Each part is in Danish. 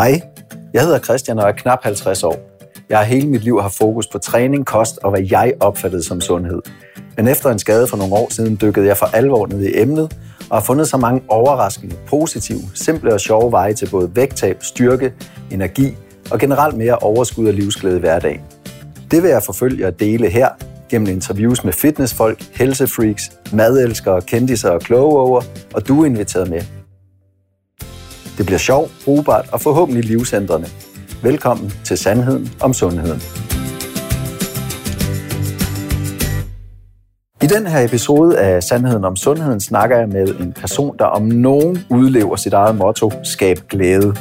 Hej, jeg hedder Christian og er knap 50 år. Jeg har hele mit liv haft fokus på træning, kost og hvad jeg opfattede som sundhed. Men efter en skade for nogle år siden dykkede jeg for alvor ned i emnet og har fundet så mange overraskende, positive, simple og sjove veje til både vægttab, styrke, energi og generelt mere overskud og livsglæde i hverdagen. Det vil jeg forfølge og dele her gennem interviews med fitnessfolk, helsefreaks, madelskere, kendiser og kloge og du er inviteret med. Det bliver sjovt, brugbart og forhåbentlig livsændrende. Velkommen til Sandheden om Sundheden. I den her episode af Sandheden om Sundheden snakker jeg med en person, der om nogen udlever sit eget motto, skab glæde.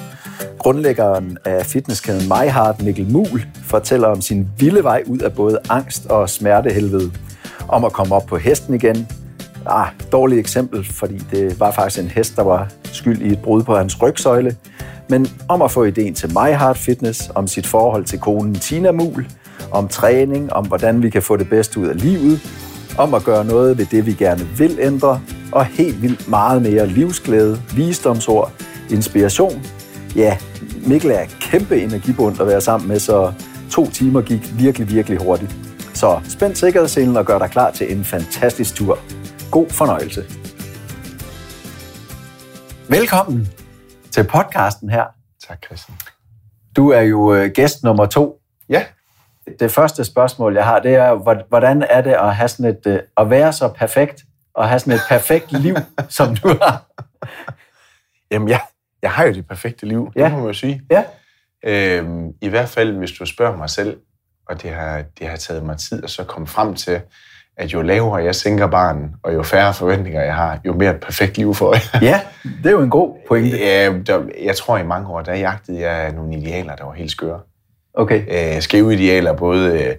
Grundlæggeren af fitnesskæden MyHeart, Mikkel Mul, fortæller om sin vilde vej ud af både angst og smertehelvede. Om at komme op på hesten igen. Ah, dårligt eksempel, fordi det var faktisk en hest, der var skyld i et brud på hans rygsøjle. Men om at få ideen til MyHeart Fitness, om sit forhold til konen Tina Mul, om træning, om hvordan vi kan få det bedste ud af livet, om at gøre noget ved det, vi gerne vil ændre, og helt vildt meget mere livsglæde, visdomsord, inspiration. Ja, Mikkel er kæmpe energibund at være sammen med, så to timer gik virkelig, virkelig hurtigt. Så spænd sikkerhedsselen og gør dig klar til en fantastisk tur. God fornøjelse. Velkommen til podcasten her. Tak, Christian. Du er jo øh, gæst nummer to. Ja. Det første spørgsmål, jeg har, det er, hvordan er det at, have sådan et, øh, at være så perfekt, og have sådan et perfekt liv, som du har? Jamen, jeg, jeg har jo det perfekte liv, ja. det må man jo sige. Ja. Øhm, I hvert fald, hvis du spørger mig selv, og det har, det har taget mig tid at så komme frem til, at jo lavere jeg sænker barnen, og jo færre forventninger jeg har, jo mere perfekt liv får jeg. Ja, det er jo en god pointe. Ja, der, jeg tror i mange år, der jagtede jeg nogle idealer, der var helt skøre. Okay. Øh, skæve idealer, både øh,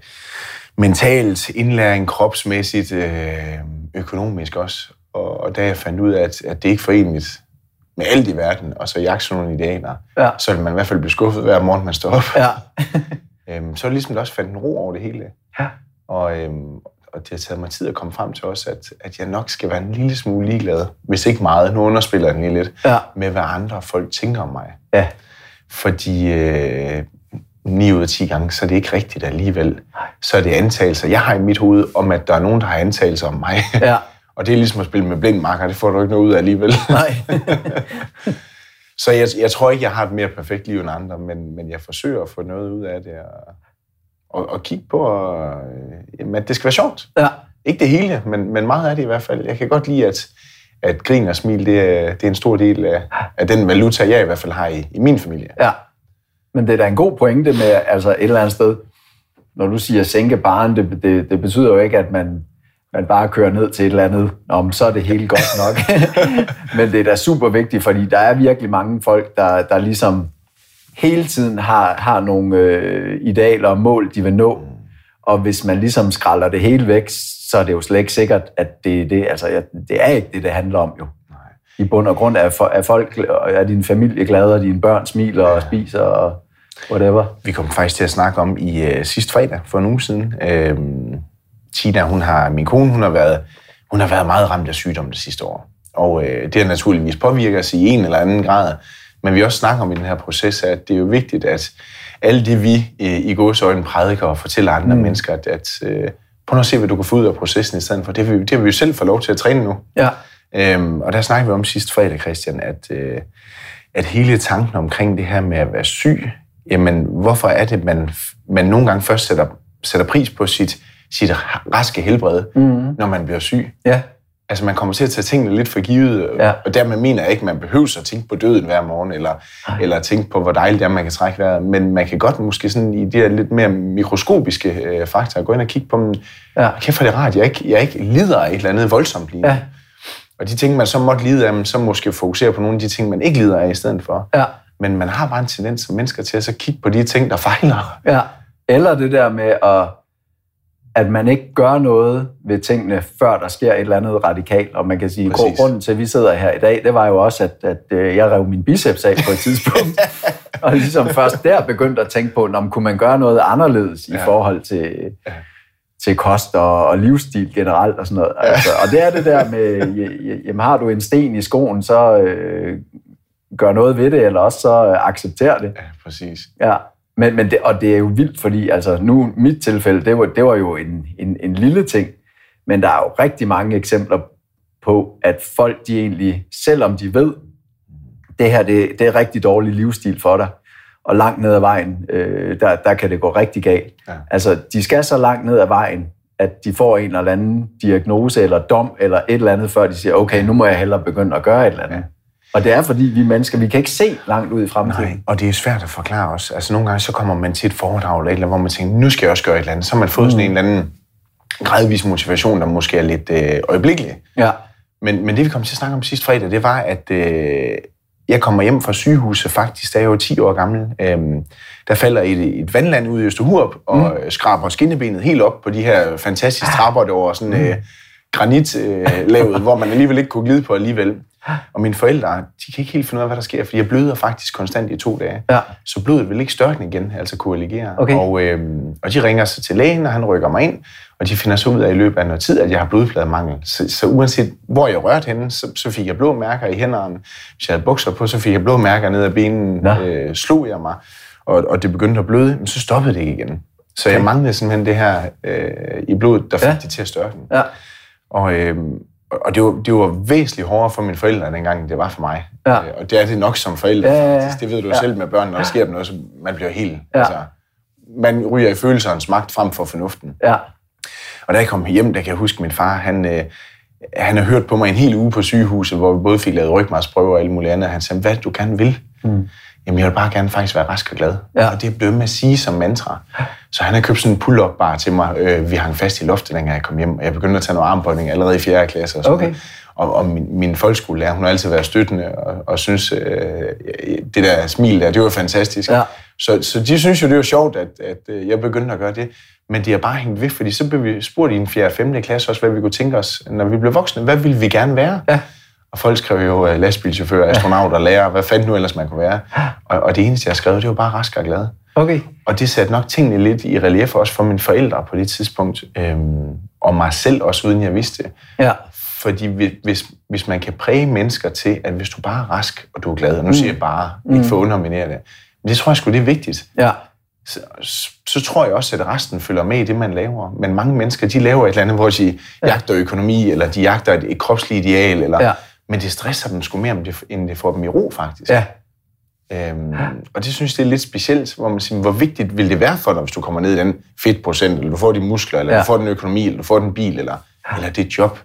mentalt, indlæring, kropsmæssigt, øh, økonomisk også. Og, og da jeg fandt ud af, at, at det ikke er forenligt med alt i verden, og så jagte sådan nogle idealer, Ja. så vil man i hvert fald blive skuffet hver morgen, man står op. Ja. Øhm, så ligesom, der også fandt en ro over det hele. Ja. Og, øhm, og det har taget mig tid at komme frem til også, at, at jeg nok skal være en lille smule ligeglad, hvis ikke meget, nu underspiller jeg den lige lidt, Ja. med hvad andre folk tænker om mig. Ja. Fordi øh, 9 ud af 10 gange, så er det ikke rigtigt alligevel. Så er det antagelser, jeg har i mit hoved, om at der er nogen, der har antagelser om mig. Ja. og det er ligesom at spille med blind marker, det får du ikke noget ud af alligevel. Nej. Så jeg, jeg tror ikke, jeg har et mere perfekt liv end andre, men, men jeg forsøger at få noget ud af det, og, og, og kigge på, og, øh, jamen, at det skal være sjovt. Ja. Ikke det hele, men, men meget af det i hvert fald. Jeg kan godt lide, at, at grin og smil, det er, det er en stor del af, af den valuta, jeg i hvert fald har i, i min familie. Ja. Men det er da en god pointe med, altså et eller andet sted, når du siger sænke barn, det, det, det betyder jo ikke, at man, man bare kører ned til et eller andet, Nå, men så er det helt godt nok. men det er da super vigtigt, fordi der er virkelig mange folk, der, der ligesom hele tiden har, har nogle øh, idealer og mål, de vil nå. Og hvis man ligesom skralder det hele væk, så er det jo slet ikke sikkert, at det er det. Altså, ja, det er ikke det, det handler om jo. Nej. I bund og grund er, for, er folk, og er din familie glade, og dine børn smiler og spiser og whatever. Vi kom faktisk til at snakke om i øh, sidste fredag for en uge siden. Øhm, Tina, hun har, min kone, hun har været, hun har været meget ramt af sygdom det sidste år. Og øh, det har naturligvis påvirket os i en eller anden grad. Men vi også snakker om i den her proces, at det er jo vigtigt, at alle det, vi øh, i gåsøjne prædiker og fortæller andre mm. mennesker, at, at øh, prøv at se, hvad du kan få ud af processen i stedet for. Det har vi, det har vi jo selv fået lov til at træne nu. Ja. Øhm, og der snakker vi om sidste fredag, Christian, at, øh, at hele tanken omkring det her med at være syg, jamen hvorfor er det, man, man nogle gange først sætter, sætter pris på sit, sit raske helbred, Mm. når man bliver syg? Ja. Altså man kommer til at tage tingene lidt for givet, Ja. og dermed mener jeg ikke, at man behøver at tænke på døden hver morgen, eller, eller tænke på, hvor dejligt det er, man kan trække vejret. Men man kan godt måske sådan i de her lidt mere mikroskopiske øh, faktorer gå ind og kigge på dem. Ja. Kæft for det er rart, jeg ikke, jeg ikke lider af et eller andet voldsomt lige. Ja. Og de ting, man så måtte lide af, så måske fokusere på nogle af de ting, man ikke lider af i stedet for. Ja. Men man har bare en tendens som mennesker til at så kigge på de ting, der fejler. ja. Eller det der med, at, at man ikke gør noget ved tingene, før der sker et eller andet radikalt. Og man kan sige, at grunden til, at vi sidder her i dag, det var jo også, at, at øh, jeg rev min biceps af på et tidspunkt. og ligesom først der begyndte at tænke på, om kunne man gøre noget anderledes i Ja. forhold til, Ja. til kost og, og livsstil generelt og sådan noget. Altså, og det er det der med, jamen har du en sten i skoen, så øh, gør noget ved det, eller også så øh, accepterer det. Ja, præcis. Ja. Men, men det, og det er jo vildt, fordi altså, nu mit tilfælde, det var, det var jo en, en, en lille ting, men der er jo rigtig mange eksempler på, at folk de egentlig, selvom de ved, det her det, det er rigtig dårlig livsstil for dig, og langt ned ad vejen, øh, der, der kan det gå rigtig galt. Ja. Altså, de skal så langt ned ad vejen, at de får en eller anden diagnose eller dom eller et eller andet, før de siger, okay, nu må jeg hellere begynde at gøre et eller andet. Ja. Og det er fordi, vi mennesker, vi kan ikke se langt ud i fremtiden. Nej, og det er svært at forklare os. Altså nogle gange, så kommer man til et foredrag eller et eller andet, hvor man tænker, nu skal jeg også gøre et eller andet. Så har man fået mm. sådan en eller anden gradvis motivation, der måske er lidt øh, øjeblikkelig. Ja. Men, men det, vi kom til at snakke om sidste fredag, det var, at øh, jeg kommer hjem fra sygehuset faktisk, da jeg var 10 år gammel. Øhm, der falder et, et vandland ud i Østerhurup og mm. skraber skinnebenet helt op på de her fantastiske trapper, der var sådan mm. øh, granitlavet, øh, hvor man alligevel ikke kunne glide på alligevel. Og mine forældre, de kan ikke helt finde ud af, hvad der sker, fordi jeg bløder faktisk konstant i to dage. Ja. Så blodet vil ikke størkne igen, altså koagulere. Okay. Og, øhm, og de ringer så til lægen, og han rykker mig ind, og de finder så ud af i løbet af noget tid, at jeg har blodplademangel. Så, så uanset hvor jeg rørte henne, så, så fik jeg blå mærker i hænderne. Hvis jeg havde bukser på, så fik jeg blå mærker ned ad benen. Øh, slog jeg mig, og, og det begyndte at bløde, men så stoppede det ikke igen. Så okay. jeg manglede simpelthen det her øh, i blodet, der fik ja. det til at størkne. Ja. Og, øh, og det var, det var væsentligt hårdere for mine forældre dengang, end det var for mig. Ja. Øh, og det er det nok som forældre, Ja, ja, ja. faktisk. Det ved du Ja. selv med børn, når der sker noget, så man bliver helt... Ja. Altså, man ryger i følelsernes magt frem for fornuften. Ja. Og da jeg kom hjem, der kan jeg huske, min far, han, øh, han har hørt på mig en hel uge på sygehuset, hvor vi både fik lavet rygmarvsprøver og alt muligt andet. Han sagde, hvad du gerne vil? Mm. Jamen, jeg vil bare gerne faktisk være rask og glad. Ja. Og det er blevet med at sige som mantra. Så han har købt sådan en pull-up bar til mig. Øh, vi hang fast i loftet, dengang jeg kom hjem. Og jeg begyndte at tage noget armbøjning allerede i 4. klasse. Og sådan Okay. noget. Og, og min, min folkeskolelærer, hun har altid været støttende og, og synes, øh, det der smil der, det var fantastisk. Ja. Så, så de synes jo, det var sjovt, at, at øh, jeg begyndte at gøre det. Men de har bare hængt ved, fordi så blev vi spurgt i en 4. og 5. klasse også, hvad vi kunne tænke os, når vi blev voksne. Hvad ville vi gerne være? Ja. Og folk skrev jo øh, lastbilchauffør, astronaut og lærer, hvad fanden nu ellers man kunne være. Og, og det eneste, jeg skrev, det var bare rask og glad. Okay. Og det satte nok tingene lidt i relief også for mine forældre på det tidspunkt, øhm, og mig selv også, uden jeg vidste det. Ja. Fordi hvis- hvis, man kan præge mennesker til, at hvis du bare er rask, og du er glad, og nu siger jeg bare, ikke for at underminere det, men det tror jeg sgu, det er vigtigt. Ja. Så, så tror jeg også, at resten følger med i det, man laver. Men mange mennesker, de laver et eller andet, hvor de jagter økonomi, eller de jagter et, et kropsligt ideal, eller, Ja. Men det stresser dem sgu mere, end det, får dem i ro, faktisk. Ja. Øhm, og det synes jeg, det er lidt specielt, hvor man siger, hvor vigtigt vil det være for dig, hvis du kommer ned i den fedtprocent, eller du får de muskler, eller Ja. ja. du får den økonomi, eller du får den bil, eller, eller det job.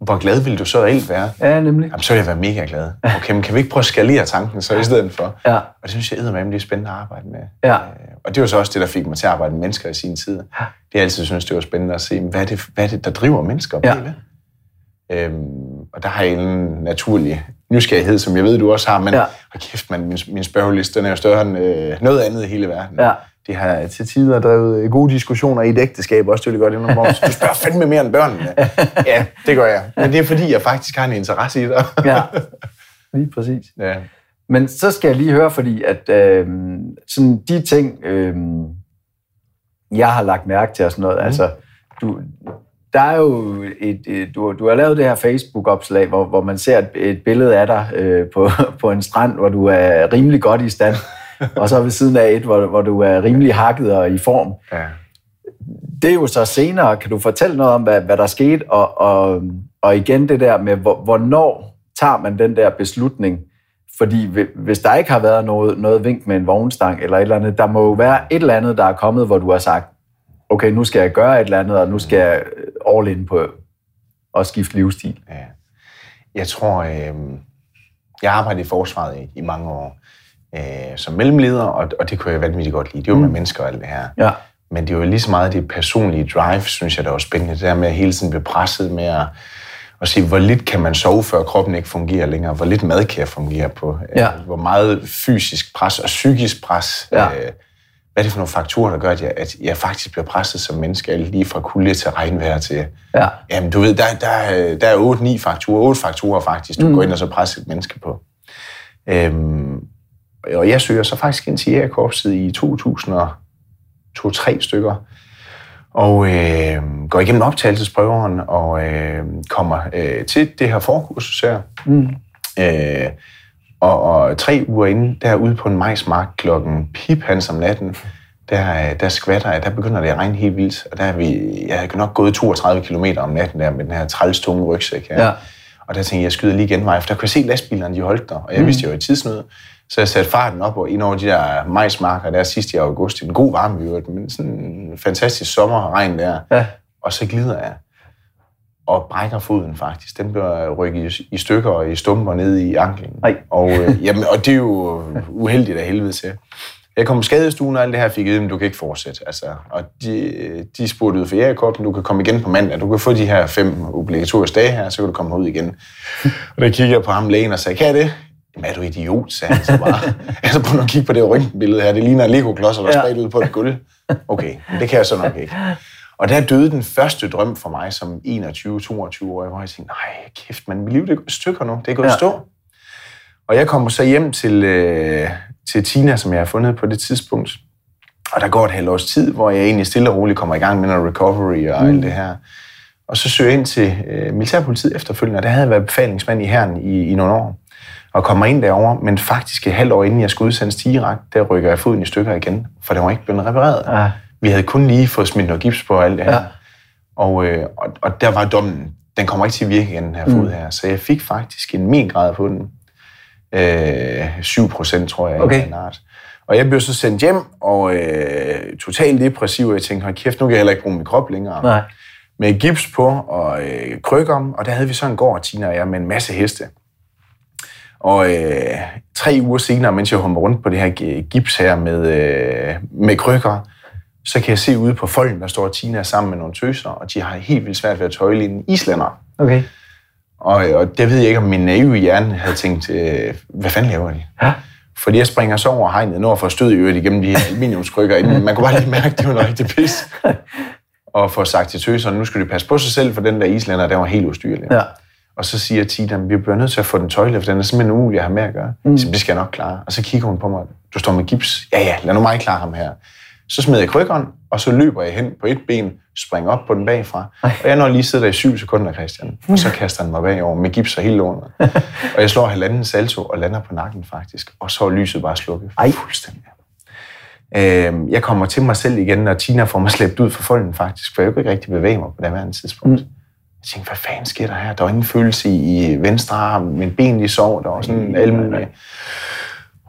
Hvor glad vil du så reelt være? Ja, nemlig. Jamen, så vil jeg være mega glad. Okay, men kan vi ikke prøve at skalere tanken så i stedet for? Ja. Og det synes jeg eddermame, det er spændende at arbejde med. Ja. Øh, Og det var så også det, der fik mig til at arbejde med mennesker i sin tid. Det jeg altid synes, det var spændende at se, hvad er det, hvad er det der driver mennesker Ja. bagved? Øhm, og der har jeg en naturlig nysgerrighed, som jeg ved, du også har, men Ja. ja. kæft, man, min, min spørgeliste den er jo større end øh, noget andet i hele verden. Ja. Det har til tider drevet øh, gode diskussioner i et ægteskab, også det vil godt indrømme. Du spørger fandme mere end børnene. Ja, det gør jeg. Men det er fordi, jeg faktisk har en interesse i det. Ja. Lige præcis. ja. Men så skal jeg lige høre, fordi at øh, sådan de ting, øh, jeg har lagt mærke til og sådan noget, mm. altså, du, der er jo et, et du, du har lavet det her Facebook-opslag, hvor, hvor man ser et, et billede af dig øh, på, på en strand, hvor du er rimelig godt i stand, og så ved siden af et, hvor, hvor du er rimelig hakket og i form. ja. Det er jo så senere. Kan du fortælle noget om, hvad, hvad der skete? Og, og, og igen det der med, hvor, hvornår tager man den der beslutning? Fordi hvi- hvis der ikke har været noget, noget vink med en vognstang eller et eller andet, der må jo være et eller andet, der er kommet, hvor du har sagt, okay, nu skal jeg gøre et eller andet, og nu skal jeg øh, all in på at skifte livsstil. Ja. Jeg tror, øh, jeg har arbejdet i forsvaret i, i mange år øh, som mellemleder, og, og det kunne jeg vanvittigt godt lide. Det var med mennesker og alt det her. Ja, Men det var lige så meget det personlige drive, synes jeg, der var spændende. Det der med at hele tiden blive presset med at, at sige, hvor lidt kan man sove, før kroppen ikke fungerer længere? Hvor lidt mad kan jeg fungere på? Ja. Øh, Hvor meget fysisk pres og psykisk pres? Ja. Øh, hvad er det for nogle faktorer, der gør, at jeg, at jeg faktisk bliver presset som menneske, lige fra kulde til regnvejr til... ja, Jamen, du ved, der, der, der er 8-9 faktorer, 8 faktorer faktisk, du mm. går ind og så presser et menneske på. Øhm, og jeg søger så faktisk ind til Jægerkorpset i 2002-3 stykker, og øh, går igennem optagelsesprøveren og øh, kommer øh, til det her forkursus her. Mm. Øh, Og, og tre uger inden, derude på en majsmark klokken pip hans om natten, der, der skvatter jeg, der begynder det at regne helt vildt. Og der er vi, jeg har nok gået 32 km om natten der med den her træls tunge rygsæk her. Ja. Og der tænkte jeg, jeg skyder lige genvej, for der kunne jeg se lastbilerne, de holdt der. Og jeg mm. vidste jo i tidsnød. Så jeg satte farten op og ind over de der majsmarker der sidst i august. En god varme, vi hørte, men sådan en fantastisk sommerregn der. Ja. Og så glider jeg og brækker foden faktisk. Den bliver rykket i, i stykker og i stumper ned i anklen. Ej. Og, øh, jamen, og det er jo uheldigt af helvede til. Jeg kom på skadestuen og alt det her fik jeg men du kan ikke fortsætte. Altså, og de, de spurgte ud for Jacob, du kan komme igen på mandag, du kan få de her fem obligatoriske dage her, så kan du komme ud igen. og der kiggede jeg på ham lægen og sagde, kan jeg det? Jamen er du idiot, sagde han så bare. altså prøv at kigge på det røntgenbillede her, det ligner en Lego-klods, der er Ja. spredt ud på et gulv. Okay, men det kan jeg så nok ikke. Og der døde den første drøm for mig som 21-22 år, hvor jeg tænkte, nej, kæft, man, mit liv det i stykker nu, det er gået Ja. stå. Og jeg kommer så hjem til, øh, til Tina, som jeg har fundet på det tidspunkt. Og der går et halvt års tid, hvor jeg egentlig stille og roligt kommer i gang med noget recovery og mm. alt det her. Og så søger jeg ind til øh, militærpolitiet efterfølgende, og der havde jeg været befalingsmand i herren i, i nogle år. Og kommer ind derover, men faktisk et halvt år inden jeg skulle udsendes til Irak, der rykker jeg foden i stykker igen, for det var ikke blevet repareret. Ja. Vi havde kun lige fået smidt noget gips på og alt det her. Ja. Og, øh, og, og der var dommen, den kommer ikke til at virke igen, den her fod her. Så jeg fik faktisk en min grad på den. Øh, 7 procent, tror jeg. Okay. en art. Og jeg blev så sendt hjem, og øh, totalt depressiv, og jeg tænkte, hold kæft, nu kan jeg heller ikke bruge min krop længere. Nej. Med gips på og øh, krykker, og der havde vi så en gård, Tina og jeg, med en masse heste. Og øh, tre uger senere, mens jeg humper rundt på det her gi- gips her med, øh, med krykker, så kan jeg se ude på folden, der står Tina sammen med nogle tøser, og de har helt vildt svært ved at tøjle en islænder. Okay. Og, og det ved jeg ikke, om min naive hjerne havde tænkt, øh, hvad fanden laver de? Ja. Fordi jeg springer så over hegnet, når jeg får stød i øret igennem de her aluminiumskrykker. Man kunne bare lige mærke, at det var noget rigtig pis. Og får sagt til tøserne, nu skal de passe på sig selv, for den der islænder, der var helt ustyrlig. Ja. Og så siger Tina, vi bliver nødt til at få den tøjle, for den er simpelthen umulig at have med at gøre. Mm. Så det skal jeg nok klare. Og så kigger hun på mig, du står med gips. Ja, ja, lad nu mig klare ham her. Så smider jeg krykkeren, og så løber jeg hen på et ben, springer op på den bagfra. Og jeg når lige sidder der i syv sekunder, Christian. Og så kaster han mig bagover med gips og hele lånet. og jeg slår halvanden salto og lander på nakken faktisk. Og så er lyset bare slukket. Ej. Fuldstændig. Øhm, jeg kommer til mig selv igen, og Tina får mig slæbt ud for folden faktisk, for jeg kunne ikke rigtig bevæge mig på det her tidspunkt. Mm. Jeg tænkte, hvad fanden sker der her? Der var ingen følelse i, i venstre arm, min ben de sov, der var sådan alle mulige.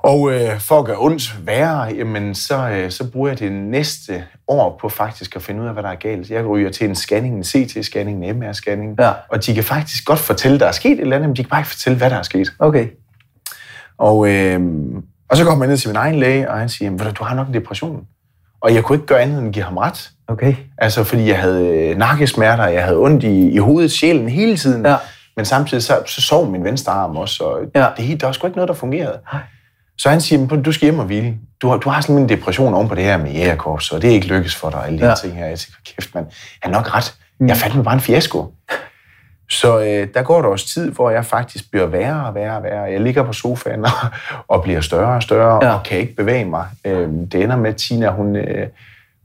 Og øh, for at gøre ondt værre, jamen, så, øh, så bruger jeg det næste år på faktisk at finde ud af, hvad der er galt. Jeg ryger til en scanning, en CT-scanning, en MR-scanning, Ja. og de kan faktisk godt fortælle, der er sket et eller andet, men de kan bare ikke fortælle, hvad der er sket. Okay. Og, øh, og så kommer jeg ned til min egen læge, og han siger, "Ved du, har nok en depression. Og jeg kunne ikke gøre andet end at give ham ret. Okay. Altså, fordi jeg havde øh, nakkesmerter, jeg havde ondt i, i hovedet, sjælen hele tiden. Ja. Men samtidig så, så sov min venstre arm også, og Ja. det, hele- der var sgu ikke noget, der fungerede. Nej. Så han siger, "Men du skal hjem og hvile. Du har, du har sådan en depression oven på det her med jægerkorps, og det er ikke lykkes for dig, alle de Ja. ting her. Jeg tænker, kæft mand, han er nok ret. Jeg fandt mig bare en fiasko. Så øh, der går der også tid, hvor jeg faktisk bliver værre og værre og værre. Jeg ligger på sofaen og, og bliver større og større, ja. og kan ikke bevæge mig. Øh, det ender med, at Tina, hun, øh,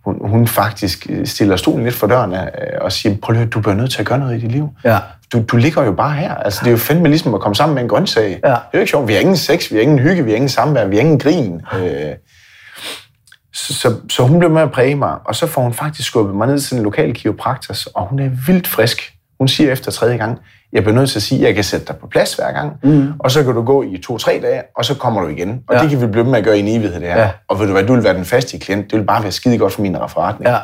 hun, hun faktisk stiller stolen lidt for døren øh, og siger, prøv lige, du bliver nødt til at gøre noget i dit liv. Ja. Du, du ligger jo bare her. Altså, det er jo fandme ligesom at komme sammen med en grøntsag. Ja. Det er jo ikke sjovt. Vi har ingen sex, vi har ingen hygge, vi har ingen samvær, vi har ingen grin. Øh, så, så, så hun blev med at præge mig, og så får hun faktisk skubbet mig ned til en lokal kiropraktor, og hun er vildt frisk. Hun siger efter tredje gang, jeg bliver nødt til at sige, at jeg kan sætte dig på plads hver gang, mm. og så kan du gå i to-tre dage, og så kommer du igen. Og Ja. ja. det kan vi blive med at gøre i en evighed, det her. Ja. Ja. Og ved du hvad, du vil være den faste klient. Det vil bare være skide godt for min forretning. Ja.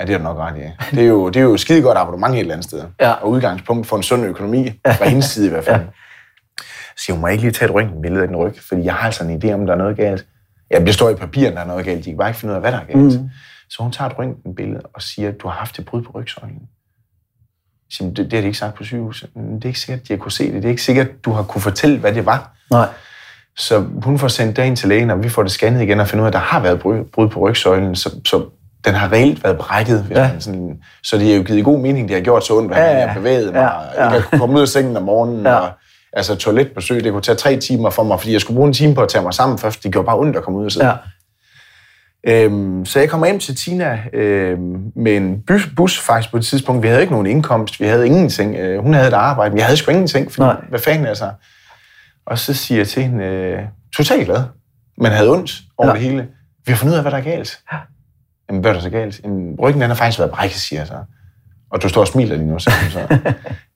Ja, det er du nok ret i. Det er jo, det er jo skide godt abonnement et eller andet sted. Ja. Og udgangspunkt for en sund økonomi, fra hendes side i hvert fald. Så siger hun, må jeg ikke lige tage et røntgenbillede af den ryg? Fordi jeg har altså en idé om, der er noget galt. Ja, det står i papirerne, der er noget galt. De kan bare ikke finde ud af, hvad der er galt. Mm. Så hun tager et røntgenbillede og siger, du har haft et brud på rygsøjlen. Jeg siger, det, det har de ikke sagt på sygehuset. "Men Det er ikke sikkert, at de har kunne se det. Det er ikke sikkert, at du har kunne fortælle, hvad det var. Nej. Så hun får sendt det ind til lægen, og vi får det scannet igen og finder ud af, at der har været brud brud på rygsøjlen, så, så den har reelt været brækket. Hvis Ja. man sådan, så det er jo givet god mening, det har gjort så ondt, at Ja, ja, jeg har bevæget mig, Ja, ja, ikke at komme ud af sengen om morgenen, Ja. og altså toiletbesøg, det kunne tage tre timer for mig, fordi jeg skulle bruge en time på at tage mig sammen først. Det gjorde bare ondt at komme ud af sengen. Ja. Øhm, så jeg kommer hjem til Tina øhm, med en bus, bus faktisk på et tidspunkt. Vi havde ikke nogen indkomst, vi havde ingenting. Øh, hun havde et arbejde, men jeg havde sgu ingenting, for hvad fanden altså. Og så siger jeg til hende, øh, totalt glad, men havde ondt over Ja. ja. det hele. Vi har fundet ud af, hvad der er galt. Jamen, hvad er der så galt? Jamen, ryggen den har faktisk været brækket, siger jeg så. Og du står og smiler lige nu, hun så.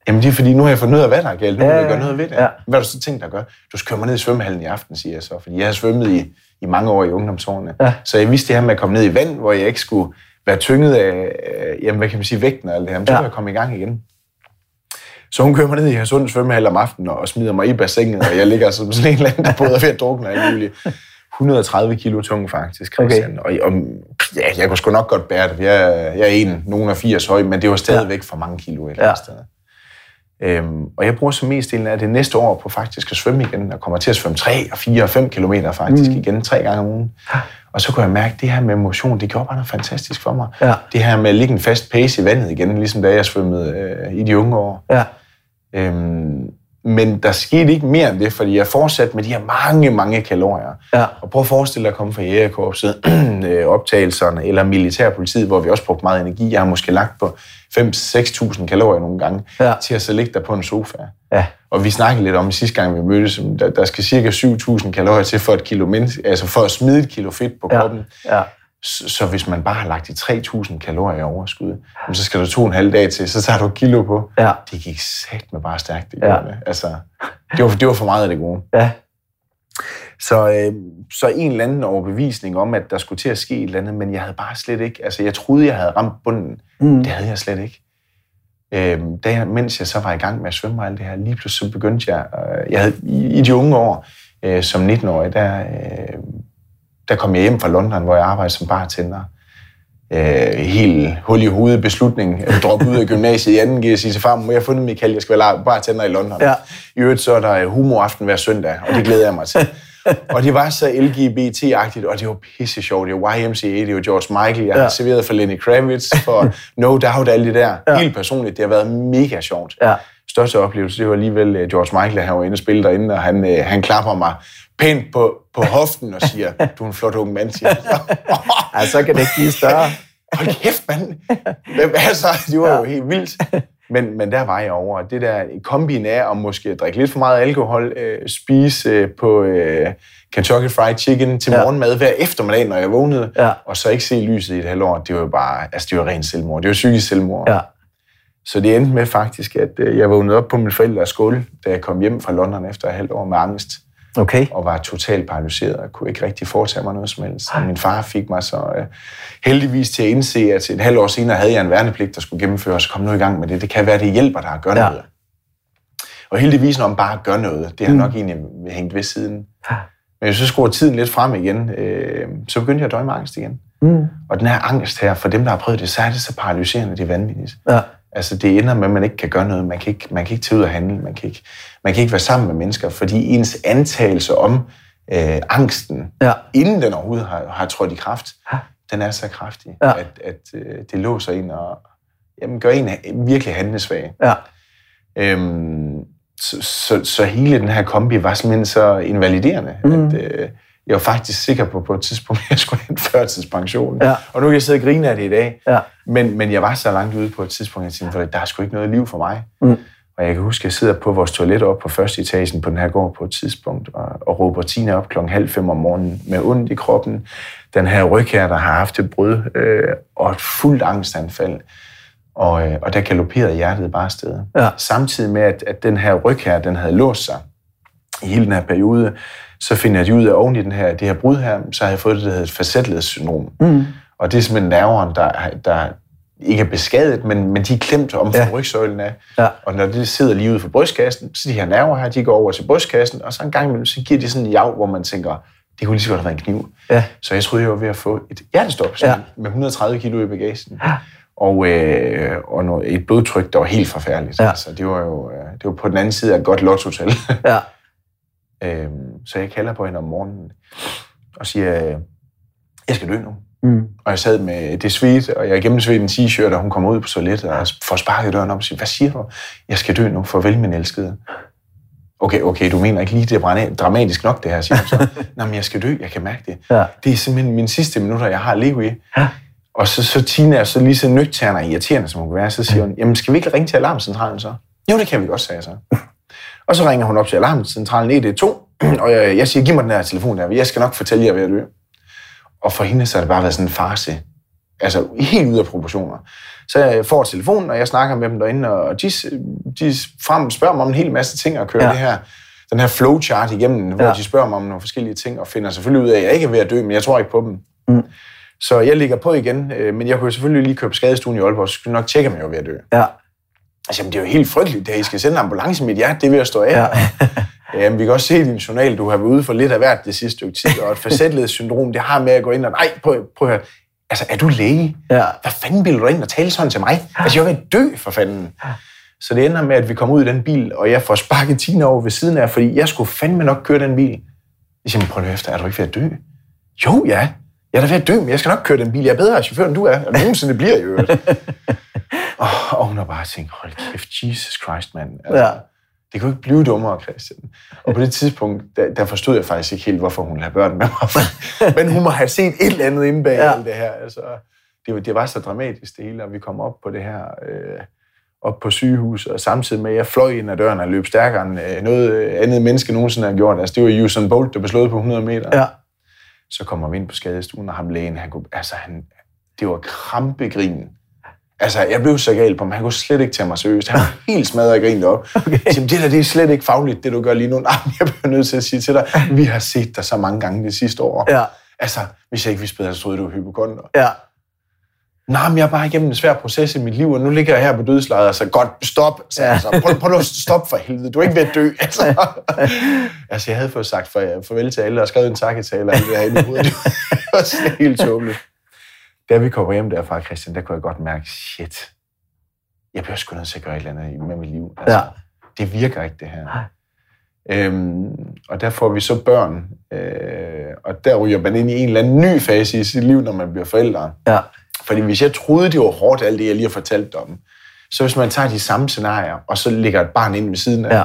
Jamen, det er fordi, nu har jeg fundet ud af, hvad der er galt. Nu må Ja, jeg ja, gøre noget ved det. ja. Hvad har du så tænkt dig at gøre? Du skal køre mig ned i svømmehallen i aften, siger jeg så. Fordi jeg har svømmet i, i mange år i ungdomsårene. Ja. Så jeg vidste det her med at komme ned i vand, hvor jeg ikke skulle være tynget af, øh, jamen, hvad kan man sige, vægten og alt det her. Men så Ja. kunne jeg komme i gang igen. Så hun kører mig ned i Hadsund svømmehal om aftenen og smider mig i bassinet, og jeg ligger som sådan en eller anden, der både er ved at drukne muligt. 130 kilo tung faktisk, Christian. Okay. Og, og, ja, jeg kunne sgu nok godt bære det. Jeg, er- jeg er en, nogen af 80 høj, men det var stadigvæk for mange kilo et eller andet Ja. sted. Øhm, og jeg bruger så mest delen af det næste år på faktisk at svømme igen, og kommer til at svømme 3 og 4 og 5 kilometer faktisk mm. igen tre gange om ugen. Og så kunne jeg mærke, at det her med motion, det gjorde bare noget fantastisk for mig. Ja. Det her med at ligge en fast pace i vandet igen, ligesom da jeg svømmede øh, i de unge år. Ja. Øhm, men der skete ikke mere end det, fordi jeg fortsatte med de her mange, mange kalorier. Ja. Og prøv at forestille dig at komme fra jægerkorpset, øh, optagelserne eller militærpolitiet, hvor vi også brugte meget energi. Jeg har måske lagt på 5-6.000 kalorier nogle gange, Ja. til at så ligge der på en sofa. Ja. Og vi snakkede lidt om det sidste gang, vi mødtes, om der, der skal cirka 7.000 kalorier til for, et kilo menneske, altså for at smide et kilo fedt på Ja. kroppen. Ja. Så, så hvis man bare har lagt de 3.000 kalorier i overskud, så skal du to og en halv dag til, så tager du et kilo på. Ja. Det gik sagt med bare stærkt, det Ja. Altså, det var, det var for meget af det gode. Ja. Så, øh, så en eller anden overbevisning om, at der skulle til at ske et eller andet, men jeg havde bare slet ikke, altså jeg troede, jeg havde ramt bunden. Mm. Det havde jeg slet ikke. Øhm, da jeg, mens jeg så var i gang med at svømme og alt det her, lige pludselig så begyndte jeg, øh, jeg havde, i, i de unge år, øh, som 19-årig, der, øh, der kom jeg hjem fra London, hvor jeg arbejdede som bartender. Øh, helt hul i hovedet beslutning, at droppe ud af gymnasiet i 2. G og sige til far, må jeg have fundet Michael, jeg skal være bartender i London. Ja. I øvrigt så er der humoraften hver søndag, og det glæder jeg mig til. og det var så LGBT-agtigt, og det var pisse sjovt. Det var YMCA, det var George Michael, jeg Ja. har serveret for Lenny Kravitz, for No Doubt, alle det der. Ja. Helt personligt, det har været mega sjovt. Ja. Største oplevelse, det var alligevel øh, George Michael, han var inde og spille derinde, og han, øh, han klapper mig pænt på, på hoften og siger, du er en flot ung mand, siger. Ja, så kan det ikke blive større. Hold kæft, mand. Altså, det var jo helt vildt. Men, men der var jeg over. Det der kombin af at måske drikke lidt for meget alkohol, øh, spise øh, på øh, Kentucky Fried Chicken til Ja. morgenmad hver eftermiddag, når jeg vågnede, Ja. og så ikke se lyset i et halvt år, det var jo bare, altså det var rent selvmord. Det var psykisk selvmord. Ja. Så det endte med faktisk, at øh, jeg vågnede op på min forældres skål, da jeg kom hjem fra London efter et halvt år med angst Okay. og var totalt paralyseret og kunne ikke rigtig foretage mig noget som helst. Og min far fik mig så øh, heldigvis til at indse, at et halvt år senere havde jeg en værnepligt, der skulle gennemføres. Kom nu i gang med det. Det kan være, det hjælper dig at gøre Ja. noget. Og heldigvis, når man bare gør noget, det har Mm. nok egentlig hængt ved siden. Men hvis så skruer tiden lidt frem igen, øh, så begyndte jeg at døje med angst igen. Mm. Og den her angst her, for dem, der har prøvet det, så er det så paralyserende, det er vanvittigt. Ja. Altså, det ender med, at man ikke kan gøre noget. Man kan ikke, man kan ikke tage ud og handle. Man kan ikke, man kan ikke være sammen med mennesker, fordi ens antagelse om øh, angsten, Ja. inden den overhovedet har, har trådt i kraft, Ja. den er så kraftig, Ja. at, at øh, det låser en og jamen, gør en virkelig handlesvag. Ja. Øhm, så, så, så hele den her kombi var simpelthen så invaliderende, Mm. at øh, jeg var faktisk sikker på på et tidspunkt, at jeg skulle have en førtidspension. Ja. Og nu kan jeg sidde og grine af det i dag. Ja. Men, men jeg var så langt ude på et tidspunkt, at jeg tænkte, der er sgu ikke noget liv for mig. Mm. Og jeg kan huske, at jeg sidder på vores toilet op på første etagen på den her gård på et tidspunkt, og, og råber Tina op klokken halv fem om morgenen med ondt i kroppen. Den her ryg her, der har haft et brud øh, og et fuldt angstanfald. Og, øh, og der galopperede hjertet bare afsted. Ja. Samtidig med, at, at den her ryg her, den havde låst sig i hele den her periode, så finder jeg ud af, at oven i den her, det her brud her, så har jeg fået det, der hedder et facetlighedssyndrom. Mm. Og det er simpelthen nerveren, der, der ikke er beskadiget, men, men de er klemt om Ja. rygsøjlen af. Ja. Og når det sidder lige ude for brystkassen, så de her nerver her, de går over til brystkassen, og så en gang imellem, så giver de sådan en jav, hvor man tænker, det kunne lige så godt have været en kniv. Ja. Så jeg troede, jeg var ved at få et hjertestop Ja. ja. med 130 kilo i bagagen. Og, øh, og noget, et blodtryk, der var helt forfærdeligt. Ja. Altså, det var jo øh, det var på den anden side af et godt lottotal. Ja. øhm, så jeg kalder på hende om morgenen og siger, jeg skal dø nu. Mm. Og jeg sad med det svedt, og jeg gennemsvedte en t-shirt, og hun kommer ud på toilettet og får sparket døren op og siger, hvad siger du? Jeg skal dø nu, farvel min elskede. Okay, okay, du mener ikke lige, det er drama- dramatisk nok, det her, siger hun så. Nej, men jeg skal dø, jeg kan mærke det. Ja. Det er simpelthen mine sidste minutter, jeg har at leve i. Ja. Og så, så Tina er så lige så nøgtern og irriterende, som hun kan være, så siger hun, jamen skal vi ikke ringe til alarmcentralen så? Jo, det kan vi godt, sagde jeg så. Og så ringer hun op til alarmcentralen 112, og jeg, jeg siger, giv mig den her telefon der, jeg skal nok fortælle jer, hvad jeg dø. Og for hende så har det bare været sådan en farse. Altså helt ude af proportioner. Så jeg får telefonen, og jeg snakker med dem derinde, og de, de frem spørger mig om en hel masse ting og kører ja. det her, den her flowchart igennem, hvor ja. de spørger mig om nogle forskellige ting, og finder selvfølgelig ud af, at jeg ikke er ved at dø, men jeg tror ikke på dem. Mm. Så jeg ligger på igen, øh, men jeg kunne selvfølgelig lige købe skadestuen i Aalborg, så skulle nok tjekke, om jeg var ved at dø. Ja. Altså, jamen, det er jo helt frygteligt, at I skal sende ambulance i mit hjerte, det er ved at stå af. Ja. Jamen, vi kan også se i din journal, du har været ude for lidt af hvert det sidste stykke tid, og et facetledssyndrom, det har med at gå ind og, nej, prøv, prøv at høre, altså, er du læge? Ja. Hvad fanden vil du ind og tale sådan til mig? Altså, jeg vil dø for fanden. Så det ender med, at vi kommer ud i den bil, og jeg får sparket Tina over ved siden af, fordi jeg skulle fandme nok køre den bil. Jeg siger, prøv lige efter, er du ikke ved at dø? Jo, ja. Jeg er da ved at dø, men jeg skal nok køre den bil. Jeg er bedre chauffør, end du er. Og nogensinde bliver jeg jo. oh, og hun har bare tænkt, hold kæft, Jesus Christ, mand. Altså, ja. Det jo ikke blive dummere, Christian. Og på det tidspunkt, der, der forstod jeg faktisk ikke helt, hvorfor hun havde børn med mig. Men hun må have set et eller andet inde bag ja. alt det her. Altså, det, var, det var så dramatisk det hele, og vi kom op på det her... Øh, op på sygehus, og samtidig med, at jeg fløj ind ad døren og løb stærkere end øh, noget andet menneske nogensinde har gjort. Altså, det var Usain Bolt, der blev slået på 100 meter. Ja. Så kommer vi ind på skadestuen, og ham lægen, han kunne, altså, han, det var krampegrin. Altså, jeg blev så gal på ham. Han kunne slet ikke tage mig seriøst. Han var helt smadret af grin op. Okay. det der, det er slet ikke fagligt, det du gør lige nu. Nej, jeg bliver nødt til at sige til dig, vi har set dig så mange gange det sidste år. Ja. Altså, hvis jeg ikke vidste bedre, så troede du var hypokonder. Ja. Nej, men jeg er bare igennem en svær proces i mit liv, og nu ligger jeg her på dødslaget, altså godt, stop, så, ja. altså, prøv, prøv at stop for helvede, du er ikke ved at dø. Altså, altså jeg havde fået sagt for, farvel til alle, og skrevet en takketale, og det her i hovedet. Det var helt tåbeligt. Da vi kommer hjem derfra, Christian, der kunne jeg godt mærke, shit, jeg bliver sgu nødt til at gøre et eller andet med mit liv. Altså, ja. Det virker ikke, det her. Øhm, og der får vi så børn, øh, og der ryger man ind i en eller anden ny fase i sit liv, når man bliver forældre. Ja. Fordi hvis jeg troede, det var hårdt, alt det, jeg lige har fortalt om, så hvis man tager de samme scenarier, og så lægger et barn ind ved siden af, ja.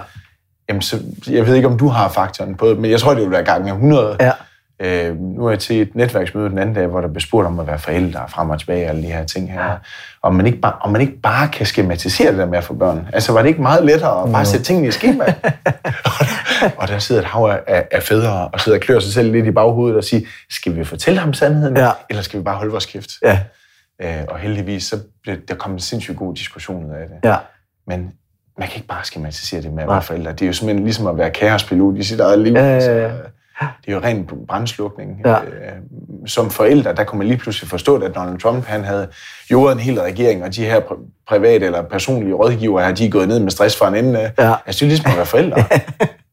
jamen så, jeg ved ikke, om du har faktoren på det, men jeg tror, det vil være gang 100. Ja. Øh, nu er jeg til et netværksmøde den anden dag, hvor der blev spurgt om at være forældre frem og tilbage og alle de her ting her. Ja. Om, man ikke bare, om man ikke bare kan skematisere det der med at få børn. Altså var det ikke meget lettere at bare sætte tingene i schema? og der sidder et hav af, af fædre og sidder og klør sig selv lidt i baghovedet og siger, skal vi fortælle ham sandheden, ja. eller skal vi bare holde vores kæft? Ja. Øh, og heldigvis, så blev der kom en sindssygt god diskussion ud af det. Ja. Men man kan ikke bare skematisere det med at være forældre. Det er jo simpelthen ligesom at være kaospilot i sit eget liv. Ja, ja, ja. Altså, det er jo ren brændslukning. Ja. Øh, som forældre, der kunne man lige pludselig forstå, at Donald Trump han havde jordet en hel regering, og de her private eller personlige rådgivere her, de er gået ned med stress fra en ende af. Ja. Altså, det er ligesom at være forældre.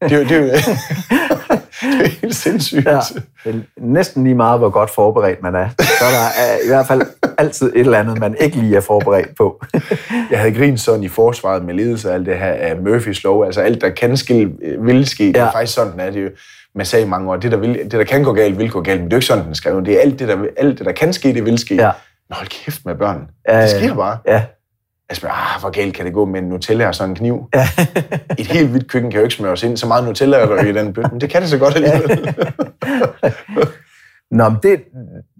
det er jo, det er jo, det er helt sindssygt. Ja, det er næsten lige meget, hvor godt forberedt man er. Så er der i hvert fald altid et eller andet, man ikke lige er forberedt på. jeg havde grint sådan i forsvaret med ledelse af alt det her af Murphys lov. Altså alt, der kan ske, vil ske. Ja. Det er faktisk sådan, at det jo man sagde i mange år, det der, vil, det, der kan gå galt, vil gå galt, men det er jo ikke sådan, den skrevet. Det er alt det, der, alt det, der kan ske, det vil ske. Ja. Men hold kæft med børn. Ja, det sker bare. Ja. Spørger, ah, hvor galt kan det gå med en Nutella og sådan en kniv? Ja. Et helt hvidt køkken kan jo ikke smøre ind. Så meget Nutella er der i den bøtte, men det kan det så godt alligevel. Nå, men det,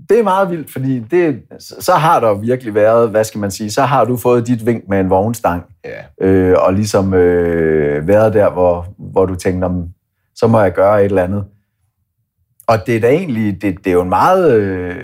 det er meget vildt, fordi det, så har der virkelig været, hvad skal man sige, så har du fået dit vink med en vognstang, ja. øh, og ligesom øh, været der, hvor, hvor du tænkte, om, så må jeg gøre et eller andet. Og det er da egentlig, det, det er jo en meget øh,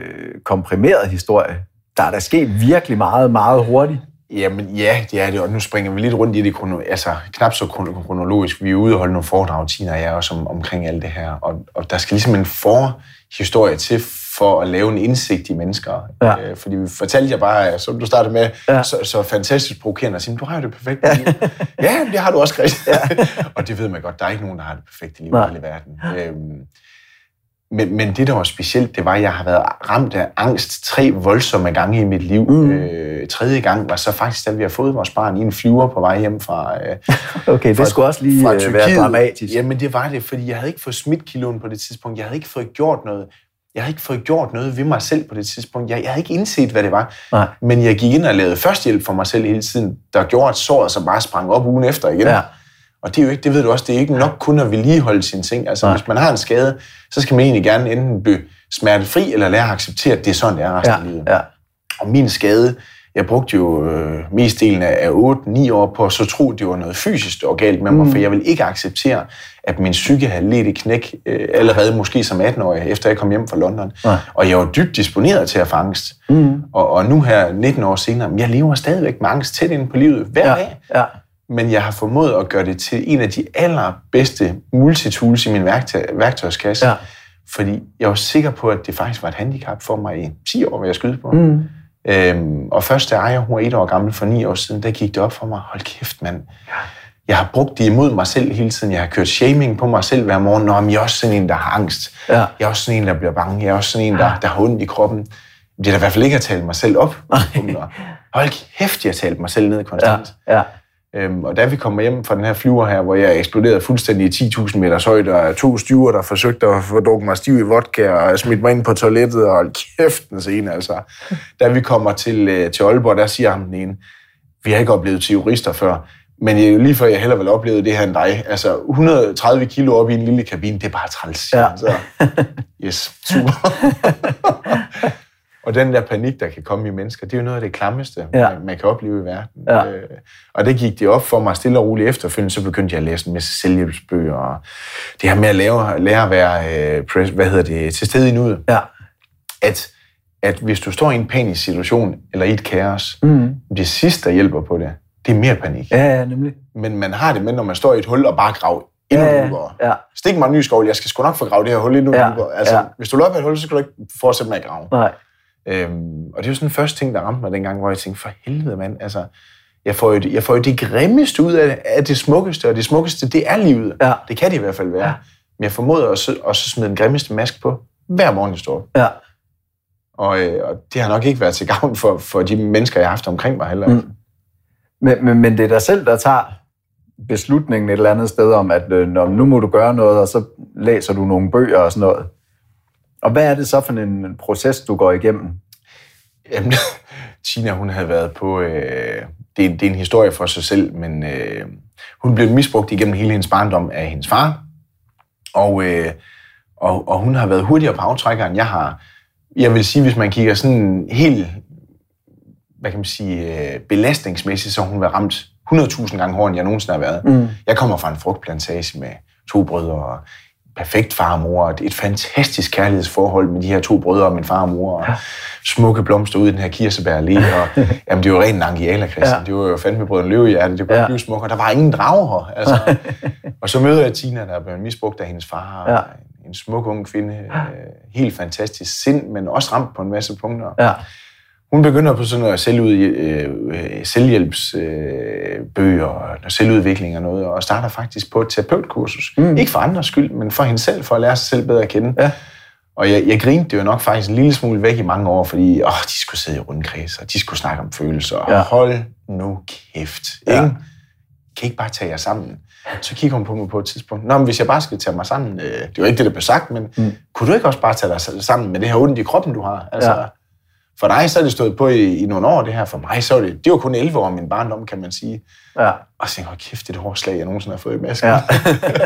komprimeret historie. Der er der sket virkelig meget, meget hurtigt. Jamen ja, det er det, og nu springer vi lidt rundt i det, altså knap så kronologisk. Vi er ude og holde nogle foredrag, Tina og jeg, også om, omkring alt det her, og, og der skal ligesom en forhistorie til for at lave en indsigt i mennesker. Ja. Øh, fordi vi fortalte jer bare, som du startede med, ja. så, så fantastisk provokerende at sige, du har jo det perfekte ja. liv. ja, det har du også, Christian. Ja. og det ved man godt, der er ikke nogen, der har det perfekte liv Nej. i hele verden. Øhm, men, men det, der var specielt, det var, at jeg har været ramt af angst tre voldsomme gange i mit liv. Mm. Øh, tredje gang var så faktisk, da vi har fået vores barn i en flyver på vej hjem fra øh, Okay, det fra, skulle også lige fra øh, være dramatisk. Jamen, det var det, fordi jeg havde ikke fået smidt kiloen på det tidspunkt. Jeg havde ikke fået gjort noget. Jeg havde ikke fået gjort noget ved mig selv på det tidspunkt. Jeg, jeg havde ikke indset, hvad det var. Nej. Men jeg gik ind og lavede førstehjælp for mig selv hele tiden, der gjorde, at såret så bare sprang op ugen efter igen. Ja. Og det er jo ikke, det ved du også, det er ikke nok kun at vedligeholde sine ting. Altså, Nej. hvis man har en skade, så skal man egentlig gerne enten blive smertefri, eller lære at acceptere, at det er sådan, det er resten ja. af livet. Ja. Og min skade jeg brugte jo øh, mestdelen af 8-9 år på så tro, det var noget fysisk, der var galt med mig, mm. for jeg vil ikke acceptere, at min psyke havde let i knæk øh, allerede måske som 18-årig, efter jeg kom hjem fra London. Nej. Og jeg var dybt disponeret til at få angst. Mm. Og, og nu her, 19 år senere, jeg lever stadigvæk med angst tæt ind på livet hver ja. dag. Ja. Men jeg har formået at gøre det til en af de allerbedste multitools i min værktøj, værktøjskasse. Ja. Fordi jeg var sikker på, at det faktisk var et handicap for mig i 10 år, hvad jeg skyde på. Mm. Øhm, og først da hun var et år gammel for ni år siden, der gik det op for mig, hold kæft mand, jeg har brugt det imod mig selv hele tiden. Jeg har kørt shaming på mig selv hver morgen. Nå, men jeg er også sådan en, der har angst. Ja. Jeg er også sådan en, der bliver bange. Jeg er også sådan en, der, der har ondt i kroppen. Det er da i hvert fald ikke at tale mig selv op. Hold kæft, jeg har talt mig selv ned konstant. Ja. Ja. Øhm, og da vi kommer hjem fra den her flyver her, hvor jeg eksploderede fuldstændig i 10.000 meters højde, og to styver, der forsøgte at få drukket mig stiv i vodka, og smidt mig ind på toilettet, og kæft den scene, altså. Da vi kommer til, øh, til Aalborg, der siger ham den ene, vi har ikke oplevet terrorister før, men jeg, lige før jeg heller vil opleve det her end dig. Altså, 130 kilo op i en lille kabine, det er bare træls. Ja. Så, yes, super. Og den der panik, der kan komme i mennesker, det er jo noget af det klammeste, ja. man, man kan opleve i verden. Ja. Øh, og det gik det op for mig stille og roligt efterfølgende, så begyndte jeg at læse en masse selvhjælpsbøger. Og det her med at lære, lære at være øh, press, hvad hedder det, til stede i nuet. Ja. At, at hvis du står i en panisk situation, eller i et kaos, mm. det sidste, der hjælper på det, det er mere panik. Ja, ja, nemlig. Men man har det med, når man står i et hul og bare graver endnu ja, dybere. Ja. Stik mig en ny skovl, jeg skal sgu nok få gravet det her hul endnu ja, dybere. Altså, ja. hvis du løber et hul, så skal du ikke fortsætte med at grave. Nej. Øhm, og det er jo sådan den første ting, der ramte mig dengang, hvor jeg tænkte, for helvede mand, altså, jeg får, jo, jeg får jo det grimmeste ud af, af det smukkeste, og det smukkeste, det er livet. Ja. Det kan det i hvert fald være. Ja. Men jeg formoder også, også at smide den grimmeste mask på, hver morgen jeg står. Ja. Og, øh, og det har nok ikke været til gavn for, for de mennesker, jeg har haft omkring mig heller. Mm. Men, men, men det er dig selv, der tager beslutningen et eller andet sted om, at øh, når, nu må du gøre noget, og så læser du nogle bøger og sådan noget. Og hvad er det så for en proces, du går igennem? Jamen, Tina, hun havde været på... Øh, det, er, det er en historie for sig selv, men øh, hun blev misbrugt igennem hele hendes barndom af hendes far. Og, øh, og, og hun har været hurtigere på aftrækkeren, jeg har. Jeg vil sige, hvis man kigger sådan helt hvad kan man sige, øh, belastningsmæssigt, så hun været ramt 100.000 gange hårdere, end jeg nogensinde har været. Mm. Jeg kommer fra en frugtplantage med to brødre og perfekt far og mor, et fantastisk kærlighedsforhold med de her to brødre og min far og mor, og smukke blomster ud i den her kirsebær og jamen det var rent angiala, Christian. Ja. Det var jo fandme brødren løvehjerte, det kunne ja. blive og der var ingen drager her. Altså. og så møder jeg Tina, der er blevet misbrugt af hendes far, ja. en smuk ung kvinde, øh, helt fantastisk sind, men også ramt på en masse punkter. Ja. Hun begynder på sådan noget selvud, øh, øh selvhjælpsbøger øh, og selvudvikling og noget, og starter faktisk på et terapeutkursus. Mm. Ikke for andres skyld, men for hende selv, for at lære sig selv bedre at kende. Ja. Og jeg, jeg grinte det jo nok faktisk en lille smule væk i mange år, fordi åh, de skulle sidde i rundkreds, og de skulle snakke om følelser. Ja. Hold nu kæft. Ja. Ikke? Kan ikke bare tage jer sammen? Så kigger hun på mig på et tidspunkt. Nå, men hvis jeg bare skal tage mig sammen, øh, det var ikke det, der blev sagt, men mm. kunne du ikke også bare tage dig sammen med det her ondt i kroppen, du har? Altså, ja for dig så er det stået på i, i nogle år, det her. For mig så er det, det var kun 11 år min barndom, kan man sige. Ja. Og så tænkte jeg, kæft, det er et hårdt slag, jeg nogensinde har fået i masken. Ja.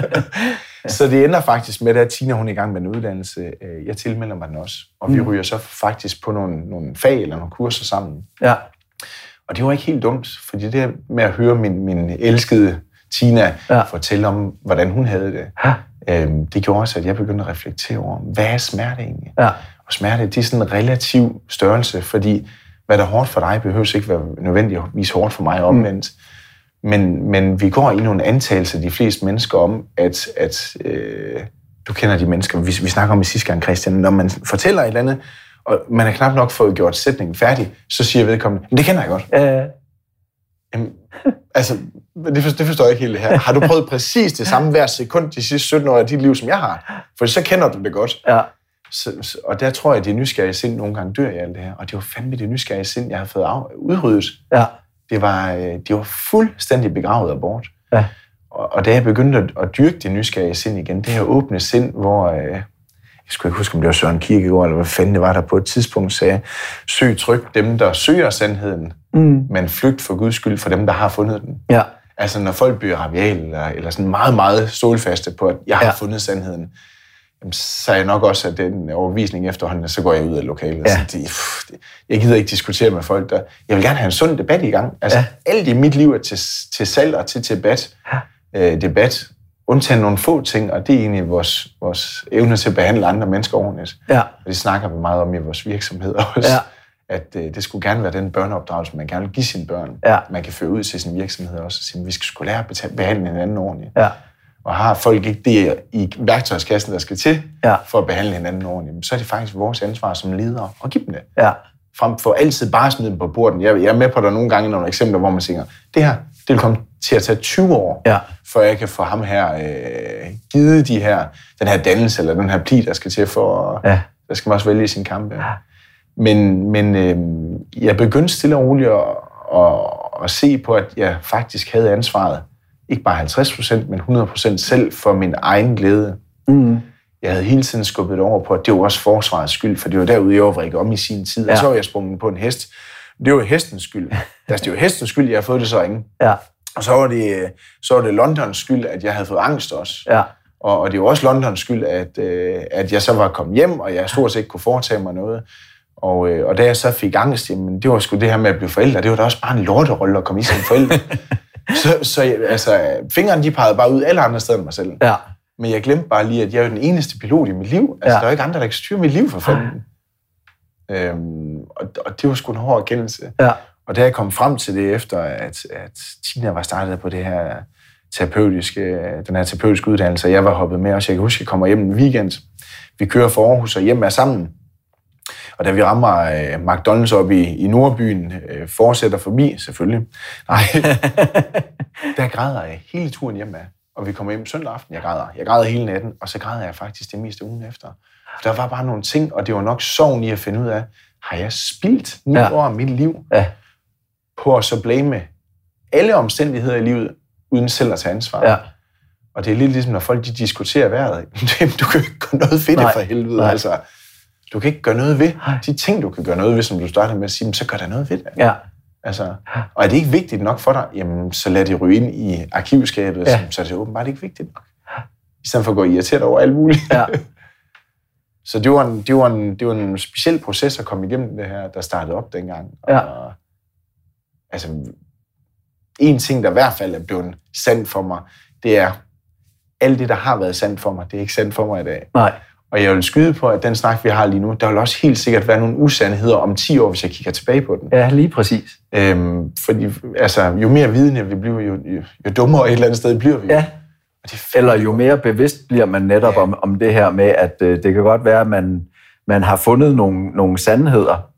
så det ender faktisk med, at Tina hun er i gang med en uddannelse. Øh, jeg tilmelder mig den også. Og vi mm. ryger så faktisk på nogle, nogle fag eller nogle kurser sammen. Ja. Og det var ikke helt dumt, fordi det med at høre min, min elskede Tina ja. fortælle om, hvordan hun havde det, ja. øhm, det gjorde også, at jeg begyndte at reflektere over, hvad er smerte egentlig? Ja. Og smerte, det er sådan en relativ størrelse, fordi hvad der er hårdt for dig, behøver ikke være nødvendigvis hårdt for mig omvendt. Mm. Men, men vi går i nogle antagelser, de fleste mennesker, om, at, at øh, du kender de mennesker, vi, vi snakker om i sidste gang, Christian, når man fortæller et eller andet, og man har knap nok fået gjort sætningen færdig, så siger vedkommende, men det kender jeg godt. Uh. Jamen, altså, det forstår, det forstår jeg ikke helt her. Har du prøvet præcis det samme hver sekund de sidste 17 år af dit liv, som jeg har? For så kender du det godt. Ja. Så, og der tror jeg, at det nysgerrige sind nogle gange dør i alt det her. Og det var fandme det nysgerrige sind, jeg har fået af, udryddet. Ja. Det var, øh, det var fuldstændig begravet og bort. Ja. Og, og da jeg begyndte at, at dyrke det nysgerrige sind igen, det her åbne sind, hvor... Øh, jeg skulle ikke huske, om det var Søren Kierkegaard, eller hvad fanden det var, der på et tidspunkt sagde, søg tryk dem, der søger sandheden, mm. men flygt for Guds skyld for dem, der har fundet den. Ja. Altså når folk bliver rabiale, eller, eller sådan meget, meget stålfaste på, at jeg har ja. fundet sandheden, så er jeg nok også af den overvisning efterhånden, at så går jeg ud af lokalet. Ja. Ja. Så det, pff, det, jeg gider ikke diskutere med folk, der... Jeg vil gerne have en sund debat i gang. Altså, Ja. ja. alt i mit liv er til, til salg og til debat. Øh, debat, undtagen nogle få ting, og det er egentlig vores, vores evne til at behandle andre mennesker ordentligt. Ja. Og det snakker vi meget om i vores virksomheder også. Ja. At øh, det skulle gerne være den børneopdragelse, man gerne vil give sine børn. Ja. Man kan føre ud til sin virksomhed også. Og sige, at vi skal skulle lære at behandle hinanden ordentligt. Ja. Og har folk ikke det i værktøjskassen, der skal til Ja. for at behandle hinanden ordentligt, så er det faktisk vores ansvar som ledere at give dem det. Ja. Frem for altid bare at smide dem på borden. Jeg, jeg er med på, at der er nogle gange nogle eksempler, hvor man tænker, det her, det vil komme til at tage 20 år, Ja. før jeg kan få ham her øh, givet de her, den her dannelse, eller den her pli, der skal til for, Ja. der skal man også vælge sin kampe. Men, men øh, jeg begyndte stille og roligt at, at, at se på, at jeg faktisk havde ansvaret, ikke bare 50 procent, men 100 procent selv for min egen glæde. Mm. Jeg havde hele tiden skubbet over på, at det var også forsvarets skyld, for det var derude, jeg var om i sin tid, ja. Ja. og så var jeg sprunget på en hest. Det var hestens skyld. Altså, det var hestens skyld, jeg havde fået det så ringe. Ja. Og så var det, så var det Londons skyld, at jeg havde fået angst også. Ja. Og, og det var også Londons skyld, at, øh, at jeg så var kommet hjem, og jeg stort set ikke kunne foretage mig noget. Og, øh, og da jeg så fik angst, jamen, det var sgu det her med at blive forældre, det var da også bare en lorterolle at komme i som forældre. så så altså, fingrene de pegede bare ud alle andre steder end mig selv. Ja. Men jeg glemte bare lige, at jeg er jo den eneste pilot i mit liv. Altså, Ja. ja. der er jo ikke andre, der kan styre mit liv for fanden. Øhm, og, og det var sgu en hård erkendelse. Ja. Og da jeg kom frem til det efter, at, at Tina var startet på det her terapeutiske, den her terapeutiske uddannelse, og jeg var hoppet med også. Jeg kan huske, at jeg kommer hjem en weekend. Vi kører fra Aarhus og hjem er sammen. Og da vi rammer øh, McDonald's op i, i Nordbyen, øh, fortsætter forbi, selvfølgelig. Nej, der græder jeg hele turen hjem af. Og vi kommer hjem søndag aften, jeg græder. Jeg græder hele natten, og så græder jeg faktisk det meste ugen efter. For der var bare nogle ting, og det var nok sorgen i at finde ud af, har jeg spildt ni Ja. år af mit liv Ja. på at så blame alle omstændigheder i livet, uden selv at tage ansvar. Ja. Og det er lidt ligesom, når folk de diskuterer vejret. du kan ikke gøre noget Nej. for helvede. Nej. Altså, du kan ikke gøre noget ved. De ting, du kan gøre noget ved, som du startede med at sige, "Men så gør der noget ved det. Ja. Altså, og er det ikke vigtigt nok for dig, jamen, så lad det ryge ind i arkivskabet, Ja. ja. så er det åbenbart ikke vigtigt nok. I stedet for at gå irriteret over alt muligt. Ja. Så det var, en, det, var en, det var en speciel proces at komme igennem det her, der startede op dengang. Ja. Og, altså, en ting, der i hvert fald er blevet sandt for mig, det er, alt det, der har været sandt for mig, det er ikke sandt for mig i dag. Nej. Og jeg vil skyde på, at den snak, vi har lige nu, der vil også helt sikkert være nogle usandheder om 10 år, hvis jeg kigger tilbage på den. Ja, lige præcis. Øhm, fordi altså, jo mere vidende vi bliver, jo, jo, jo dummere et eller andet sted bliver vi. Ja. Og det er Eller jo mere bevidst bliver man netop Ja. om, om det her med, at øh, det kan godt være, at man, man har fundet nogle, nogle sandheder,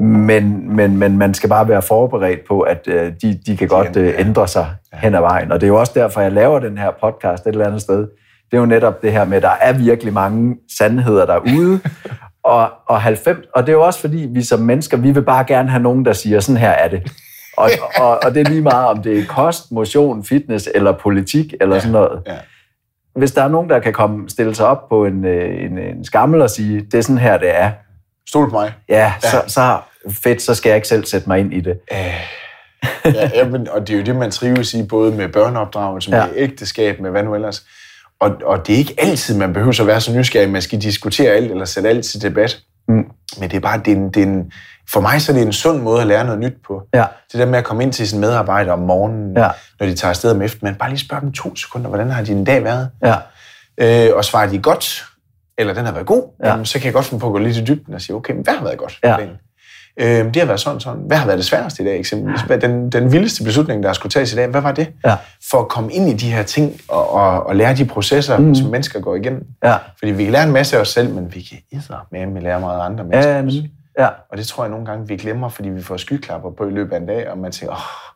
men, men, men man skal bare være forberedt på, at øh, de, de kan godt øh, ja. ændre sig hen ad vejen. Og det er jo også derfor, jeg laver den her podcast et eller andet sted. Det er jo netop det her med, at der er virkelig mange sandheder derude, og, og 90, og det er jo også fordi, vi som mennesker, vi vil bare gerne have nogen, der siger, sådan her er det. Og, og, og det er lige meget, om det er kost, motion, fitness eller politik eller Ja. sådan noget Ja. hvis der er nogen, der kan komme stille sig op på en, øh, en, en skammel og sige, det er sådan her, det er, Stol på mig. ja, så, så fedt, så skal jeg ikke selv sætte mig ind i det. Ja, ja, men, og det er jo det, man trives i, både med børneopdragelse, med Ja. ja. ægteskab, med hvad nu ellers. Og, og det er ikke altid, man behøver at være så nysgerrig, man skal diskutere alt, eller sætte alt til debat. Mm. Men det er bare, det er en, det er en, for mig så er det en sund måde at lære noget nyt på. Ja, Det der med at komme ind til sine medarbejdere om morgenen, Ja. når de tager afsted om eftermiddagen, bare lige spørge dem to sekunder, hvordan har din dag været? ja, øh, og svarer de godt, eller den har været god, Ja. ja. jamen, så kan jeg godt finde på at gå lidt i dybden og sige, okay, men hvad har været godt? Ja. Øh, det har været sådan sådan. Hvad har været det sværeste i dag eksempelvis? Hvad, den, den vildeste beslutning, der skulle tages i dag, hvad var det? ja, For at komme ind i de her ting og, og, og lære de processer, Mm. som mennesker går igennem. ja, Fordi vi kan lære en masse af os selv, men vi kan med med lære meget andre mennesker. ja, også. ja. Og det tror jeg nogle gange, vi glemmer, fordi vi får skyklapper på i løbet af en dag, og man tænker, åh,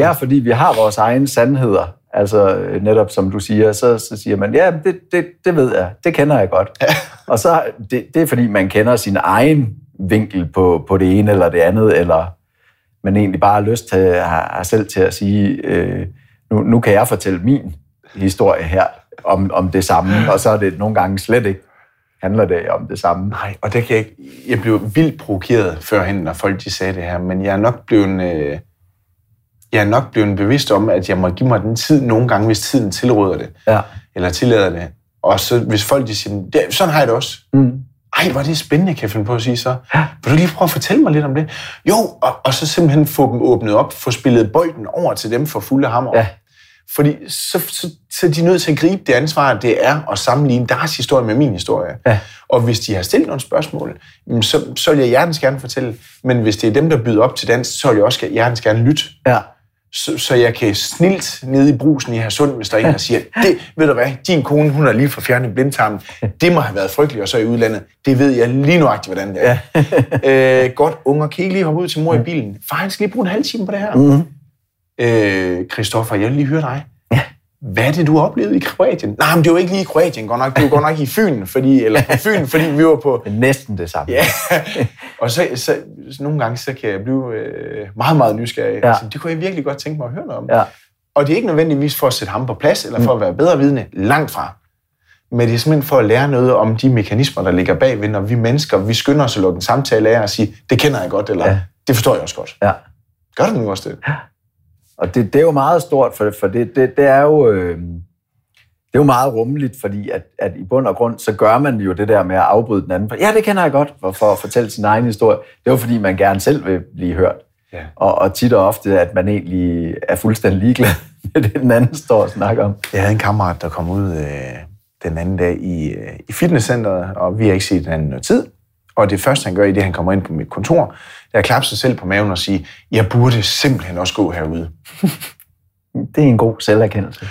Ja, fordi vi har vores egne sandheder. Altså øh, netop som du siger, så, så siger man, ja, det, det, det ved jeg, det kender jeg godt. Og så det, det er fordi, man kender sin egen vinkel på, på det ene eller det andet, eller man egentlig bare har lyst til, har, har selv til at sige, øh, nu, nu kan jeg fortælle min historie her om, om det samme, og så er det nogle gange slet ikke handler det om det samme. Nej, og det kan jeg. Jeg blev vildt provokeret førhen, når folk de sagde det her, men jeg er nok blevet, øh, jeg er nok blevet bevidst om, at jeg må give mig den tid nogle gange, hvis tiden tilråder det, Ja, eller tillader det, Og så hvis folk de siger, det, sådan har jeg det også. Mm. Ej, hvor er det spændende, kan jeg finde på at sige så. Vil du lige prøve at fortælle mig lidt om det? Jo, og, og så simpelthen få dem åbnet op, få spillet bolden over til dem for fulde hammer. Ja. Fordi så, så, så er de nødt til at gribe det ansvar, det er at sammenligne deres historie med min historie. Ja. Og hvis de har stillet nogle spørgsmål, så, så vil jeg hjertens gerne fortælle. Men hvis det er dem, der byder op til dans, så vil jeg også hjertens gerne lytte. Ja. Så, så jeg kan snilt nede i brusen i Hersund, hvis der er en, der siger, det, ved du hvad, din kone, hun har lige fået fjernet blindtarmen. Det må have været frygteligt, og så i udlandet. Det ved jeg lige nuagtigt, hvordan det er. Ja. øh, godt, unger, kan I ikke lige hoppe ud til mor i bilen? Far, han skal lige bruge en halv time på det her. Mm. Øh, Christoffer, jeg vil lige høre dig. Ja. Hvad er det, du har oplevet i Kroatien? Nej, men det var ikke lige i Kroatien, godt nok. Det var godt nok i Fyn, fordi, eller på Fyn, fordi vi var på... Næsten det samme. Ja, og så, så, så nogle gange, så kan jeg blive øh, meget, meget nysgerrig. Ja. Ja. Så det kunne jeg virkelig godt tænke mig at høre noget om. Ja. Og det er ikke nødvendigvis for at sætte ham på plads, eller for at være bedre vidne, langt fra. Men det er simpelthen for at lære noget om de mekanismer, der ligger bagved, når vi mennesker, vi skynder os at lukke en samtale af og sige, det kender jeg godt, eller Ja. ja. det forstår jeg også godt. Ja. Gør du nu også det? Og det, det er jo meget stort, for, for det, det, det er jo... Øh, det er jo meget rummeligt, fordi at, at i bund og grund, så gør man jo det der med at afbryde den anden. Ja, det kender jeg godt, for, for at fortælle sin egen historie. Det er jo fordi, man gerne selv vil blive hørt. Ja. Og, og tit og ofte, at man egentlig er fuldstændig ligeglad med det, den anden står og snakker om. Jeg havde en kammerat, der kom ud øh, den anden dag i, øh, i fitnesscenteret, og vi har ikke set hinanden noget tid. Og det første, han gør i det, han kommer ind på mit kontor, er at klappe sig selv på maven og sige, jeg burde simpelthen også gå herude. Det er en god selverkendelse.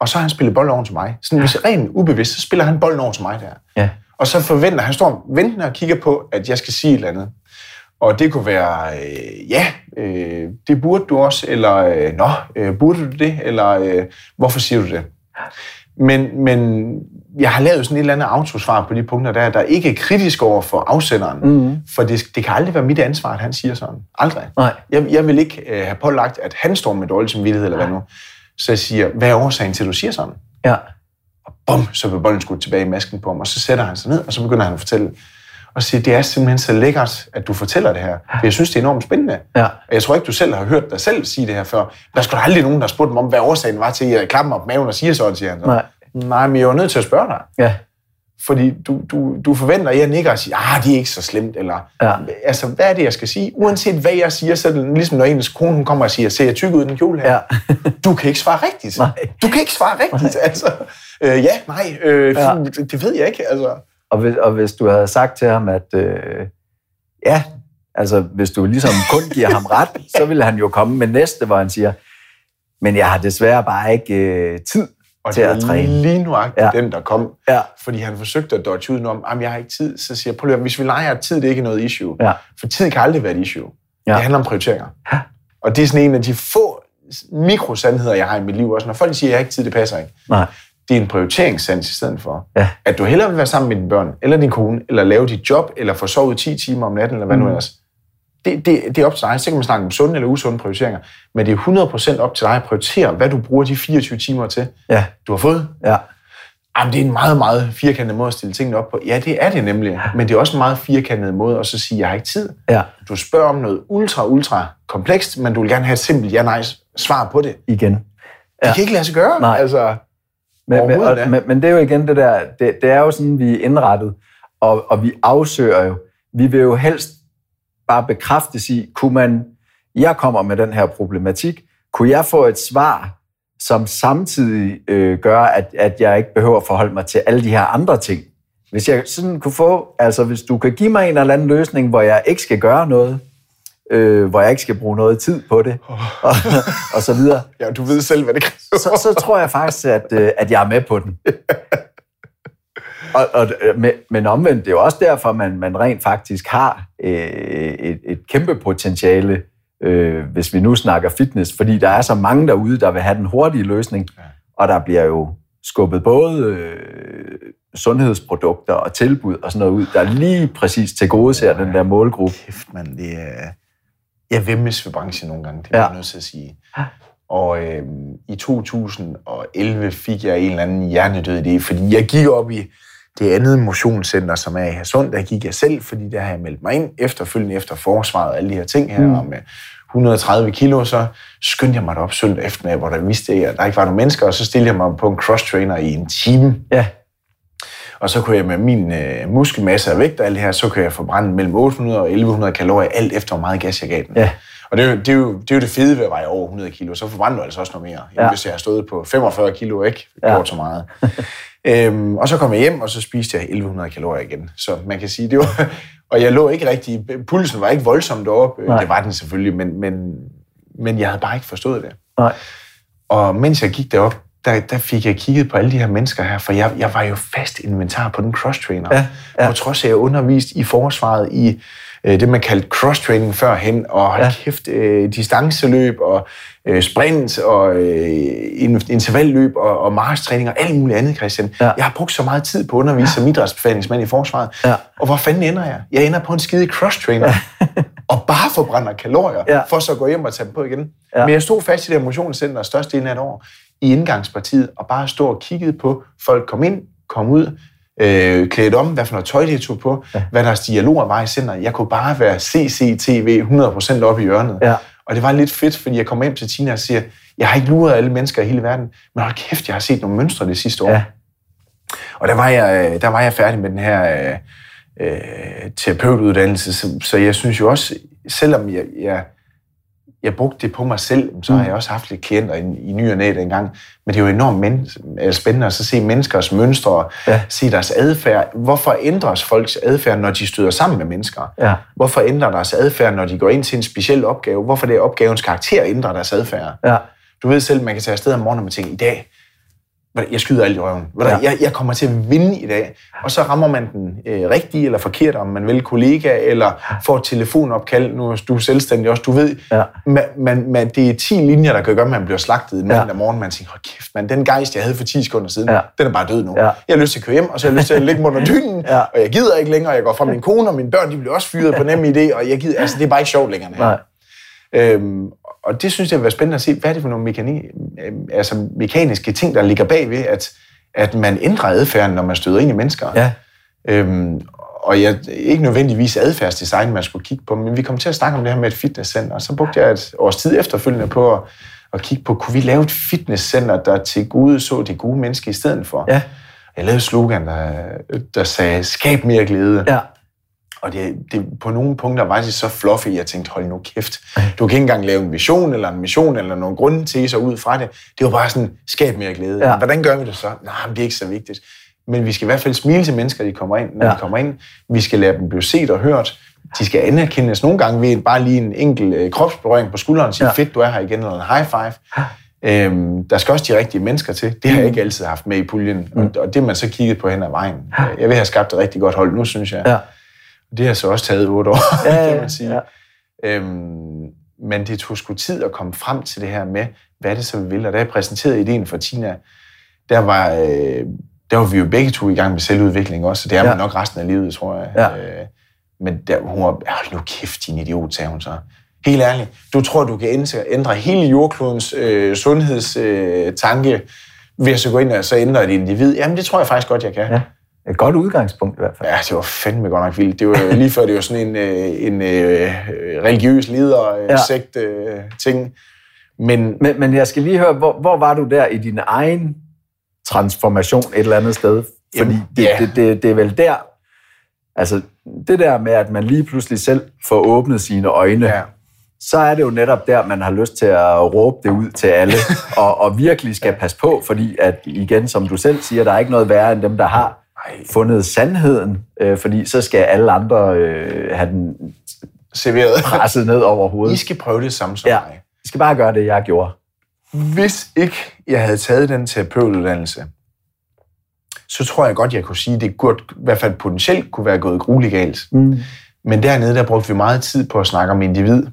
Og så har han spillet bold over til mig. Sådan, hvis rent ubevidst, så spiller han bolden over til mig der. Ja. Og så forventer han, står ventende og kigger på, at jeg skal sige et eller andet. Og det kunne være, øh, ja, øh, det burde du også, eller øh, nå, øh, burde du det, eller øh, hvorfor siger du det? Men, men jeg har lavet sådan et eller andet autosvar på de punkter, der, der ikke er kritisk over for afsenderen. Mm. For det, det kan aldrig være mit ansvar, at han siger sådan. Aldrig. Nej. Jeg, jeg vil ikke øh, have pålagt, at han står med dårlig samvittighed, eller hvad nu. Så jeg siger, hvad er årsagen til, at du siger sådan? Ja. Og bum, så vil bolden skudt tilbage i masken på ham, og så sætter han sig ned, og så begynder han at fortælle. Og siger, det er simpelthen så lækkert, at du fortæller det her. For jeg synes, det er enormt spændende. Ja. Og jeg tror ikke, du selv har hørt dig selv sige det her før. Der er da aldrig nogen, der har spurgt mig om, hvad årsagen var til, at jeg klapper mig på maven og siger sådan, siger han så. Nej. Nej, men jeg er nødt til at spørge dig. Ja. Fordi du, du, du forventer, at jeg nikker og siger, ah, det er ikke så slemt, eller Ja. altså, hvad er det, jeg skal sige? Uanset hvad jeg siger, så er det ligesom, når ens kone hun kommer og siger, ser jeg tyk ud i den kjole her? Ja. Du kan ikke svare rigtigt. Nej. Du kan ikke svare rigtigt, altså. Øh, ja, nej, øh, Ja. det ved jeg ikke, altså. Og hvis, og hvis du havde sagt til ham, at øh, ja, altså hvis du ligesom kun giver ham ret, så ville han jo komme med næste, hvor han siger, men jeg har desværre bare ikke øh, tid Og til det at træne. lige nuagtigt Ja. den, der kom. Ja. Fordi han forsøgte at dodge udenom, jamen jeg har ikke tid. Så siger jeg, prøv lige, at- hvis vi leger, at tid det er ikke noget issue. Ja. For tid kan aldrig være et issue. Ja. Det handler om prioriteringer. Ja. Og det er sådan en af de få mikrosandheder, jeg har i mit liv også. Når folk siger, at jeg har ikke tid, det passer ikke. Nej. Det er en prioriteringssans i stedet for. Ja. At du hellere vil være sammen med dine børn, eller din kone, eller lave dit job, eller få sovet 10 timer om natten, eller hvad mm. nu ellers. Det, det, det er op til dig. Så kan man snakke om sunde eller usunde prioriteringer. Men det er 100% op til dig at prioritere, hvad du bruger de 24 timer til, Ja, du har fået. ja, Jamen, det er en meget, meget firkantet måde at stille tingene op på. Ja, det er det nemlig. Men det er også en meget firkantet måde at så sige, jeg har ikke tid. ja, Du spørger om noget ultra, ultra komplekst, men du vil gerne have et simpelt ja-nej svar på det. Det igen. kan ikke lade sig gøre. Nej. Altså, Men, men, og, men, men det er jo igen det der, det, det er jo sådan, vi er indrettet, og, og vi afsøger jo. Vi vil jo helst bare bekræfte sig, kunne man, jeg kommer med den her problematik, kunne jeg få et svar, som samtidig øh, gør, at, at jeg ikke behøver at forholde mig til alle de her andre ting. Hvis jeg sådan kunne få, altså hvis du kan give mig en eller anden løsning, hvor jeg ikke skal gøre noget, øh, hvor jeg ikke skal bruge noget tid på det, og, og så videre, ja, du ved selv, hvad det kræver. så, så tror jeg faktisk, at, øh, at jeg er med på den. Og, og, men- omvendt, det er jo også derfor, man, man rent faktisk har øh, et, et kæmpe potentiale, øh, hvis vi nu snakker fitness, fordi der er så mange derude, der vil have den hurtige løsning, Ja. og der bliver jo skubbet både øh, sundhedsprodukter og tilbud og sådan noget ud, der lige præcis til gode ser den der målgruppe. Kæft, mand, det er... Jeg vemmes ved branchen nogle gange, det er Ja. jeg nødt til at sige. Og øh, i 2011 fik jeg en eller anden hjernedød idé, fordi jeg gik op i det andet motionscenter, som er i Hersund. Der gik jeg selv, fordi der har jeg meldt mig ind efterfølgende efter forsvaret og alle de her ting her. Mm. Og med 130 kilo, så skyndte jeg mig derop søndag eftermiddag, hvor der vidste jeg, at der ikke var nogen mennesker, og så stillede jeg mig på en cross-trainer i en time. Ja, Og så kunne jeg med min øh, muskelmasse og vægt og alt det her, så kunne jeg forbrænde mellem 800 og 1100 kalorier, alt efter hvor meget gas jeg gav den. Ja. Og det er, jo, det, er jo, det er jo det fede ved at veje over 100 kilo, så forbrænder du altså også noget mere, end Ja. hvis jeg har stået på 45 kilo, ikke Ja. gjort så meget. øhm, og så kom jeg hjem, og så spiste jeg 1100 kalorier igen. Så man kan sige, det var... Og jeg lå ikke rigtig... Pulsen var ikke voldsomt deroppe. Nej. Det var den selvfølgelig, men, men, men jeg havde bare ikke forstået det. Nej. Og mens jeg gik derop, der, der fik jeg kigget på alle de her mennesker her, for jeg, jeg var jo fast inventar på den cross-trainer. Ja, ja. På trods af, at jeg undervist i forsvaret i øh, det, man kaldte cross-training førhen, og Ja. ja. kæft, øh, distanceløb og øh, sprint og øh, in- intervalløb og, og marstræning og alt muligt andet, Christian. Ja. Jeg har brugt så meget tid på at undervise som idrætsbefalingsmand i forsvaret. Ja. Og hvor fanden ender jeg? Jeg ender på en skide cross-trainer. og bare forbrænder kalorier, Ja. for så at gå hjem og tage dem på igen. Ja. Ja. Men jeg stod fast i det motionscenter størstedelen af et år, i indgangspartiet, og bare stod og kiggede på folk kom ind, kom ud, øh, klædt om, hvad for noget tøj de tog på, ja. hvad deres dialoger var i centret. Jeg kunne bare være CCTV 100% op i hjørnet. Ja. Og det var lidt fedt, fordi jeg kom hjem til Tina og siger, jeg har ikke luret alle mennesker i hele verden, men hold kæft, jeg har set nogle mønstre det sidste år. Ja. Og der var jeg, der var jeg færdig med den her øh, øh, terapeutuddannelse, så, så jeg synes jo også, selvom jeg, jeg, jeg brugte det på mig selv, så har jeg også haft lidt klienter i, i ny og næ dengang. Men det er jo enormt men, øh, spændende at så se menneskers mønstre, Ja. se deres adfærd. Hvorfor ændres folks adfærd, når de støder sammen med mennesker? Ja. Hvorfor ændrer deres adfærd, når de går ind til en speciel opgave? Hvorfor det er opgavens karakter ændrer deres adfærd? Ja. Du ved selv, man kan tage afsted om morgenen og tænke, i dag, jeg skyder alt i røven. Ja. jeg, jeg kommer til at vinde i dag. Og så rammer man den øh, rigtige eller forkert, om man vil kollega, eller får et telefonopkald. Nu er du selvstændig også. Du ved, Ja. man, man, man, det er 10 linjer, der kan gøre, at man bliver slagtet en Ja. mandag morgen. Man tænker, hold kæft, man, den gejst, jeg havde for 10 sekunder siden, Ja. den er bare død nu. Ja. Jeg har lyst til at køre hjem, og så har jeg lyst til at ligge under dynen, Ja. og jeg gider ikke længere. Jeg går fra min kone, og mine børn de bliver også fyret på nem idé, og jeg gider, altså, det er bare ikke sjovt længere. Nej. Øhm, og det synes jeg vil være spændende at se, hvad er det for nogle mekani, øh, altså mekaniske ting, der ligger bagved, at, at man ændrer adfærden, når man støder ind i mennesker. Ja. Øhm, og jeg, ikke nødvendigvis adfærdsdesign, man skulle kigge på, men vi kom til at snakke om det her med et fitnesscenter, og så brugte jeg et års tid efterfølgende på at, at kigge på, kunne vi lave et fitnesscenter, der til gode så det gode menneske i stedet for? Ja. Jeg lavede et slogan, der, der sagde, skab mere glæde. Ja. Og det, det, på nogle punkter var det så fluffy, jeg tænkte, hold nu kæft. Du kan ikke engang lave en vision eller en mission eller nogle grundteser ud fra det. Det var bare sådan, skab mere glæde. Ja. Hvordan gør vi det så? Nej, det er ikke så vigtigt. Men vi skal i hvert fald smile til mennesker, de kommer ind, når Ja. de kommer ind. Vi skal lade dem blive set og hørt. De skal anerkendes nogle gange ved bare lige en enkelt øh, kropsberøring på skulderen sige, Ja. ja. fedt, du er her igen, eller en high five. Øhm, der skal også de rigtige mennesker til. Det har jeg ikke altid haft med i puljen. Mm. Og, og det man så kigget på hen ad vejen. Jeg vil have skabt et rigtig godt hold nu, synes jeg. Ja. Det har så også taget otte år, Ja, kan man sige. ja. Øhm, men det tog sgu tid at komme frem til det her med, hvad det så, vi vil. Og da jeg præsenterede ideen for Tina, der var, øh, der var vi jo begge to i gang med selvudvikling også, så det er Ja. man nok resten af livet, tror jeg. Ja. Øh, men der, hun var, hold nu kæft, din idiot, sagde hun så. Helt ærligt, du tror, du kan ændre, ændre hele jordklodens øh, sundhedstanke øh, tanke ved at så gå ind og så ændre et individ? Jamen, det tror jeg faktisk godt, jeg kan. Ja. Et godt udgangspunkt i hvert fald. Ja, det var fandme godt nok vildt. Det var lige før, det var sådan en, øh, en øh, religiøs leder Ja. sekt øh, ting. Men Men, men jeg skal lige høre, hvor, hvor var du der i din egen transformation et eller andet sted? Fordi Jamen, det, ja. det, det, det er vel der, altså det der med, at man lige pludselig selv får åbnet sine øjne, ja, så er det jo netop der, man har lyst til at råbe det ud til alle, og, og virkelig skal passe på, fordi at igen, som du selv siger, der er ikke noget værre end dem, der har Ej. fundet sandheden, øh, fordi så skal alle andre øh, have den serveret. presset ned over I hovedet. skal prøve det samme som Ja. mig. I skal bare gøre det, jeg gjorde. Hvis ikke jeg havde taget den terapeutuddannelse, så tror jeg godt, jeg kunne sige, at det kunne, i hvert fald potentielt kunne være gået grueligt galt. Mm. Men dernede, der brugte vi meget tid på at snakke om individ.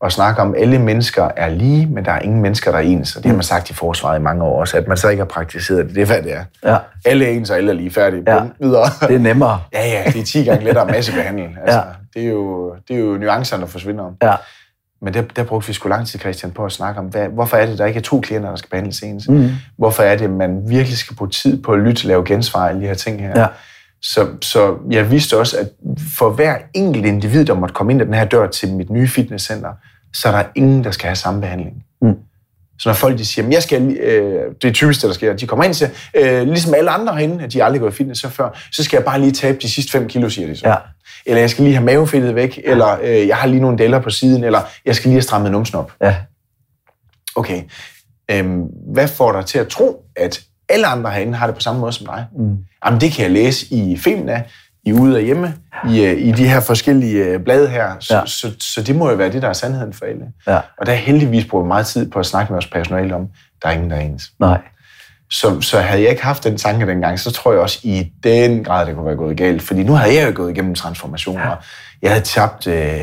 Og snakke om, at alle mennesker er lige, men der er ingen mennesker, der er ens. Og det har man sagt i forsvaret i mange år også, at man så ikke har praktiseret det. Det er, hvad det er. Ja, Alle er ens, og alle er lige færdige. Ja. Videre. det er nemmere. Ja, ja, det er 10 gange lettere massebehandling. Altså, Ja. det, er jo, det er jo nuancerne, der forsvinder. Ja. Men der, der brugte vi sgu lang tid, Christian, på at snakke om, hvad, hvorfor er det, der ikke er to klienter, der skal behandles ens? Mm. Hvorfor er det, man virkelig skal bruge tid på at lytte, lave gensvar, alle de her ting her? Ja. Så, så jeg vidste også, at for hver enkelt individ, der måtte komme ind ad den her dør til mit nye fitnesscenter, så er der ingen, der skal have samme behandling. Mm. Så når folk de siger, "Men jeg skal, øh, det er typisk det, der sker, de kommer ind og siger, øh, ligesom alle andre herinde, at de aldrig gået i fitness så før, så skal jeg bare lige tabe de sidste 5 kilo, siger de så. Ja. Eller jeg skal lige have mavefedtet væk, eller øh, jeg har lige nogle deller på siden, eller jeg skal lige have strammet numsen op. Ja. Okay, øhm, hvad får dig til at tro, at alle andre herinde har det på samme måde som dig? Mm. Jamen, det kan jeg læse i filmene, i Ude og Hjemme, i, øh, i de her forskellige øh, blade her. Så, Ja. så, så det må jo være det, der er sandheden for alle. Ja. Og der er heldigvis brugt meget tid på at snakke med vores personale om, der er ingen, der er ens. Nej. Så, så havde jeg ikke haft den tanke dengang, så tror jeg også i den grad, det kunne være gået galt. Fordi nu havde jeg jo gået igennem transformationer. Ja. Jeg havde tabt øh,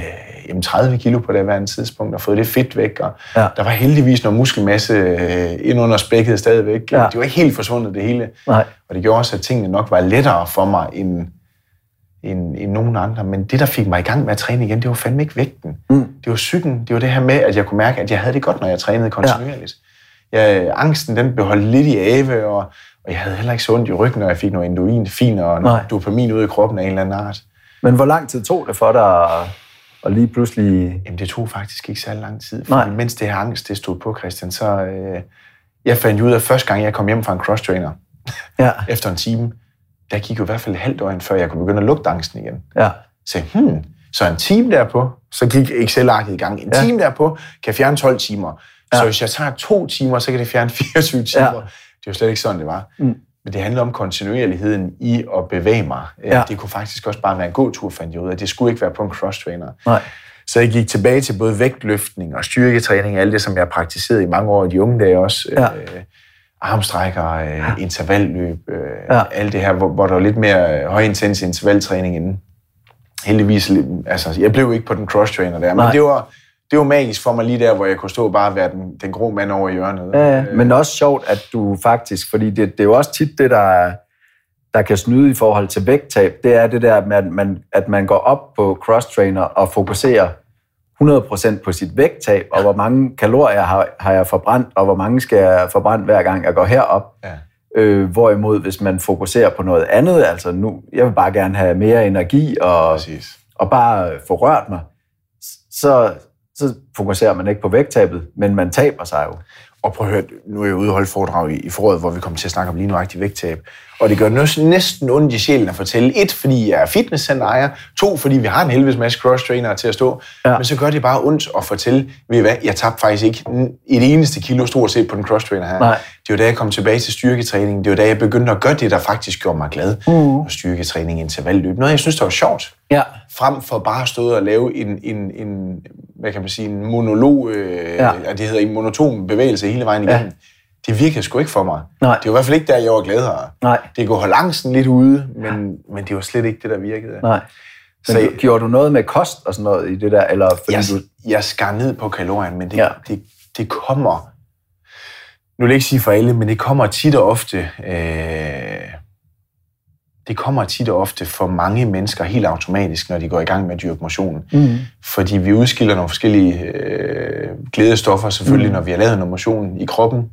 jamen 30 kilo på det hver tidspunkt og fået det fedt væk. Og Ja. Der var heldigvis noget muskelmasse øh, ind under spækket stadigvæk. Ja. Det var ikke helt forsvundet det hele. Nej. Og det gjorde også, at tingene nok var lettere for mig end, end, end nogen andre. Men det, der fik mig i gang med at træne igen, det var fandme ikke vægten. Mm. Det var psyken. Det var det her med, at jeg kunne mærke, at jeg havde det godt, når jeg trænede kontinuerligt. Ja. Jeg, angsten, den blev holdt lidt i ave, og, og jeg havde heller ikke så ondt i ryggen, når jeg fik noget endorfin, fin og noget dopamin ud i kroppen af en eller anden art. Men hvor lang tid tog det for dig at lige pludselig... Jamen, det tog faktisk ikke særlig lang tid. Nej. Fordi mens det her angst, det stod på, Christian, så... Øh, jeg fandt ud af, at første gang, jeg kom hjem fra en cross-trainer, Ja. efter en time, der gik jo i hvert fald et halvt år, før jeg kunne begynde at lugte angsten igen. Ja. Så hmm, så en time derpå, så gik Excel-arket i gang. En Ja. time derpå kan fjerne 12 timer. Ja. Så hvis jeg tager to timer, så kan det fjerne 24 timer. Ja. Det jo slet ikke sådan, det var. Mm. Men det handler om kontinuerligheden i at bevæge mig. Ja. Det kunne faktisk også bare være en god tur, fandt jeg ud af. Det skulle ikke være på en cross-trainer. Nej. Så jeg gik tilbage til både vægtløftning og styrketræning, alt det, som jeg praktiserede i mange år i de unge dage også. Ja. Øh, armstrækker, øh, intervalløb, øh, Ja. ja. alt det her, hvor, hvor der var lidt mere øh, højintens intervaltræning inden. Heldigvis, altså jeg blev ikke på den cross-trainer der, Nej. men det var, det var magisk for mig lige der, hvor jeg kunne stå og bare være den, den grå mand over i hjørnet. Ja, ja. Men også sjovt, at du faktisk, fordi det, det er jo også tit det, der, er- der kan snyde i forhold til vægttab, det er det der med, at man, at man går op på cross-trainer og fokuserer 100% på sit vægttab, og hvor mange kalorier har, har jeg forbrændt, og hvor mange skal jeg forbrænde hver gang jeg går herop. Ja. Øh, hvorimod, hvis man fokuserer på noget andet, altså nu, jeg vil bare gerne have mere energi og, Præcis. og bare få rørt mig, så, så fokuserer man ikke på vægttabet, men man taber sig jo. Og prøv at høre, nu er jeg ude og holde foredrag i, i foråret, hvor vi kommer til at snakke om lige nuagtig vægttab. Og det gør næsten- ondt i sjælen at fortælle. Et, fordi jeg er fitnesscenter ejer. To, fordi vi har en helvedes masse cross-trainere til at stå. Ja. Men så gør det bare ondt at fortælle, ved I hvad, jeg tabte faktisk ikke et eneste kilo stort set på den cross-trainer her. Nej. Det var da jeg kom tilbage til styrketræning. Det var da jeg begyndte at gøre det, der faktisk gjorde mig glad. Mhm. Og styrketræning, intervalløb. Noget, jeg synes, der var sjovt Ja. frem for bare at stå og lave en, en, en hvad kan man sige, en monolog, øh, ja. det hedder en monoton bevægelse hele vejen igennem. Ja. Det virkede sgu ikke for mig. Nej. Det var i hvert fald ikke der, jeg var gladere. Nej. Det kunne holde angsten lidt ude, men, men det var slet ikke det, der virkede. Nej. Men Så gjorde du noget med kost og sådan noget i det der? Eller fordi jeg, du... jeg skar ned på kalorien, men det, Ja. ja. det, det kommer, nu vil jeg ikke sige for alle, men det kommer tit og ofte, øh, det kommer tit og ofte for mange mennesker helt automatisk, når de går i gang med at dyrke motion. Mm. Fordi vi udskiller nogle forskellige øh, glædestoffer selvfølgelig, mm. når vi har lavet noget motion i kroppen.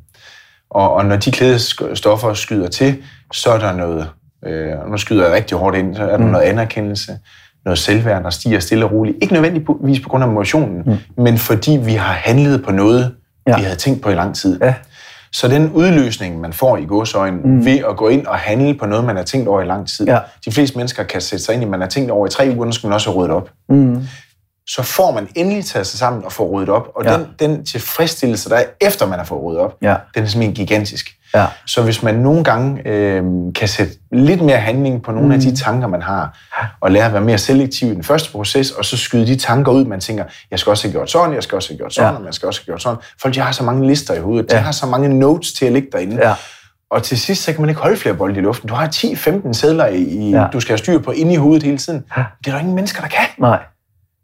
Og, og når de glædestoffer skyder til, så er der noget, øh, nu skyder jeg rigtig hårdt ind, så er der mm. noget anerkendelse, noget selvværd, der stiger stille og roligt. Ikke nødvendigvis på grund af motionen, mm. men fordi vi har handlet på noget, Ja. vi havde tænkt på i lang tid. Ja. Så den udløsning, man får i godsøjen mm. ved at gå ind og handle på noget, man har tænkt over i lang tid. Ja. De fleste mennesker kan sætte sig ind i, man har tænkt over i tre uger, nu skal man også have ryddet op Mm. Så får man endelig taget sig sammen og får ryddet op. Og Ja. den, den tilfredsstillelse, der er efter man har fået ryddet op, Ja. den er simpelthen gigantisk. Ja. Så hvis man nogle gange øh, kan sætte lidt mere handling på nogle mm. af de tanker, man har, og lære at være mere selektiv i den første proces, og så skyde de tanker ud, man tænker, jeg skal også have gjort sådan, jeg skal også have gjort sådan, Ja. og man skal også have gjort sådan. Folk, de har så mange lister i hovedet, de Ja. har så mange notes til at ligge derinde. Ja. Og til sidst, så kan man ikke holde flere bolde i luften. Du har 10-15 sædler, i, Ja. du skal have styr på inde i hovedet hele tiden. Det er der ingen mennesker, der kan. Nej.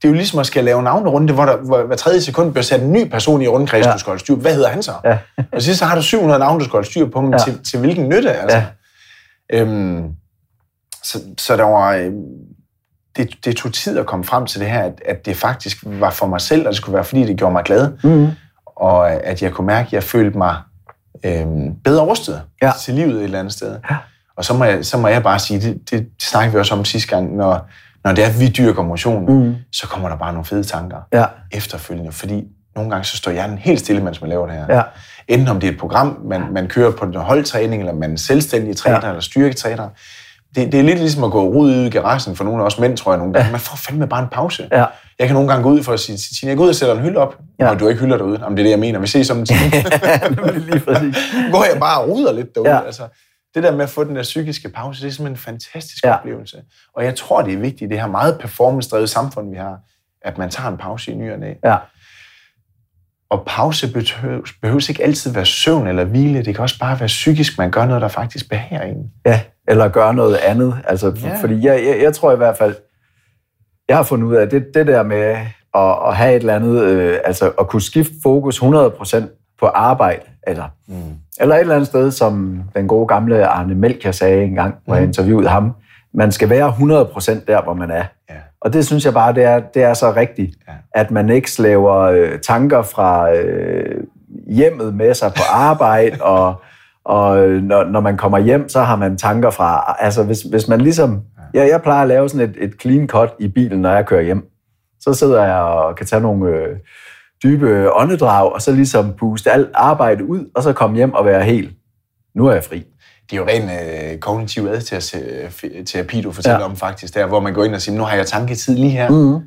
Det er jo ligesom at skal lave navnerunde, hvor der hvor hver tredje sekund bliver sat en ny person i rundkreds, Ja. du skal holde styr på. Hvad hedder han så? Ja. Og sidst så har du 700 navne, du skal holde styr på, men Ja. til, til hvilken nytte? Altså? Ja. Øhm, så, så der var... øh, Det, det tog tid at komme frem til det her, at, at det faktisk var for mig selv, og det skulle være, fordi det gjorde mig glad, Mm. og at jeg kunne mærke, at jeg følte mig øhm, bedre rustet Ja. til livet et eller andet sted. Ja. Og så må, jeg, så må jeg bare sige, det, det, det snakkede vi også om sidste gang, når, når det er, at vi dyrker motion, Mm. så kommer der bare nogle fede tanker Ja. efterfølgende, fordi nogle gange så står hjernen helt stille, mens man laver det her. Ja. Enten om det er et program, man, man kører på en holdtræning, eller man er selvstændig træner, ja. eller styrketræner. Det, det er lidt ligesom at gå ud i garagen for nogle af os mænd, tror jeg nogle gange. Ja. Man får fandme bare en pause. Ja. Jeg kan nogle gange gå ud for at sige, Tine, jeg går ud og sætter en hylde op. Ja. Og du ikke hylder derude. Jamen, det er det, jeg mener. Vi ses om en time. lige præcis. går jeg bare og ruder lidt derude. Ja. Altså, det der med at få den der psykiske pause, det er simpelthen en fantastisk Ja. oplevelse. Og jeg tror, det er vigtigt i det her meget performance-drevet samfund, vi har, at man tager en pause i ny og næ. Ja. Og pause behøves, behøves ikke altid være søvn eller hvile. Det kan også bare være psykisk, man gør noget, der faktisk behager en. Ja, eller gøre noget andet. Altså, Ja. Fordi jeg, jeg, jeg tror i hvert fald, jeg har fundet ud af, det, det der med at, at have et eller andet, øh, altså at kunne skifte fokus 100% på arbejde, eller, mm. eller et eller andet sted, som den gode gamle Arne Melchior sagde engang, hvor jeg interviewede ham, man skal være 100% der, hvor man er. Ja. Og det synes jeg bare, det er, det er så rigtigt, Ja. at man ikke slæver øh, tanker fra øh, hjemmet med sig på arbejde, og, og øh, når, når man kommer hjem, så har man tanker fra... Altså, hvis, hvis man ligesom... Ja, jeg plejer at lave sådan et, et clean cut i bilen, når jeg kører hjem. Så sidder jeg og kan tage nogle øh, dybe åndedrag, og så ligesom puste alt arbejde ud, og så komme hjem og være helt... Nu er jeg fri. Det er jo ren øh, kognitiv adfærdsterapi, du fortæller Ja. om faktisk, der, hvor man går ind og siger, nu har jeg tanketid lige her. Mm.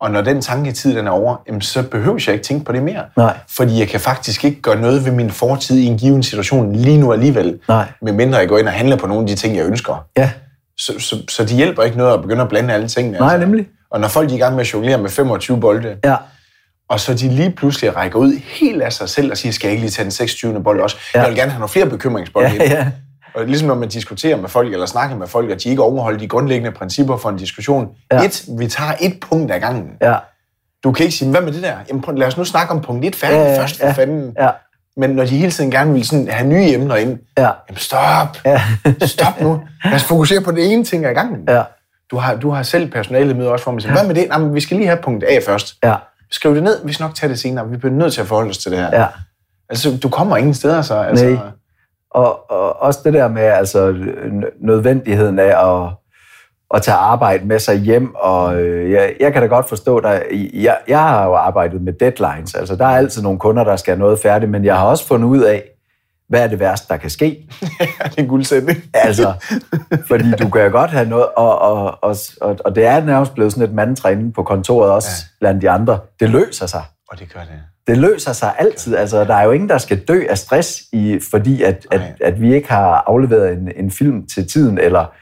Og når den tanketid den er over, jamen, så behøver jeg ikke tænke på det mere. Nej. Fordi jeg kan faktisk ikke gøre noget ved min fortid i en given situation lige nu alligevel. Nej. Medmindre jeg går ind og handler på nogle af de ting, jeg ønsker. Ja, Så, så, så det hjælper ikke noget at begynde at blande alle tingene. Nej, nemlig. Og når folk er i gang med at jonglere med 25 bolde, ja, og så de lige pludselig rækker ud helt af sig selv og siger, skal jeg ikke lige tage den 26. bold også? Ja. Ja. Jeg vil gerne have nogle flere bekymringsbolde. ja, ind. ja. Og ligesom når man diskuterer med folk, eller snakker med folk, og de ikke overholder de grundlæggende principper for en diskussion. Ja. Ja. Et, vi tager et punkt ad gangen. ja. Du kan ikke sige, hvad med det der? Jamen, lad os nu snakke om punkt 1 færdigt Ja, ja, først, for ja. fanden. Ja, Men når de hele tiden gerne vil sådan have nye emner ind, ja, jamen stop, ja, stop nu. Lad os fokusere på det ene ting ad gangen. ja, Du har, du har selv personalet med også, hvor man siger, hvad med det? Jamen, vi skal lige have punkt A først. ja, Skriv det ned, vi skal nok tage det senere. Vi bliver nødt til at forholde os til det her. ja. Altså, du kommer ingen steder så. Altså, Nej. Og, og også det der med altså, nø- nødvendigheden af at, at tage arbejde med sig hjem, og øh, jeg, jeg kan da godt forstå, at jeg, jeg har jo arbejdet med deadlines, altså der er altid nogle kunder, der skal have noget færdigt, men jeg har også fundet ud af, hvad er det værste, der kan ske? det er en guldsætning. Altså, fordi du kan jo godt have noget, og, og, og, og, og det er nærmest blevet sådan et mantra inde på kontoret også ja. Blandt de andre. Det løser sig. Og det gør det. Det løser sig altid. Altså, der er jo ingen, der skal dø af stress, i, fordi at, at, at vi ikke har afleveret en, en film til tiden. Eller,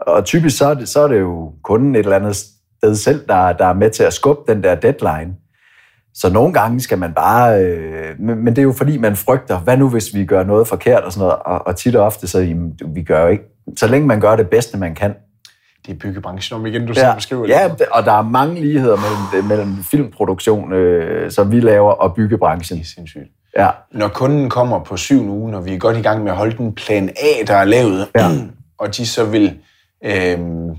og typisk så er, det, så er det jo kunden et eller andet sted selv, der, der er med til at skubbe den der deadline. Så nogle gange skal man bare... Øh, men, men det er jo fordi, man frygter, hvad nu hvis vi gør noget forkert og sådan noget. Og, og tit og ofte, så jamen, vi gør jo ikke... Så længe man gør det bedste, man kan. Det er byggebranchen om igen, du ja. Ja, beskriver ja det. og der er mange ligheder mellem, mellem filmproduktion, øh, som vi laver, og byggebranchen. Det er sindssygt. Ja, Når kunden kommer på syv uge, når vi er godt i gang med at holde den plan A, der er lavet, Ja. og de så vil... Øhm,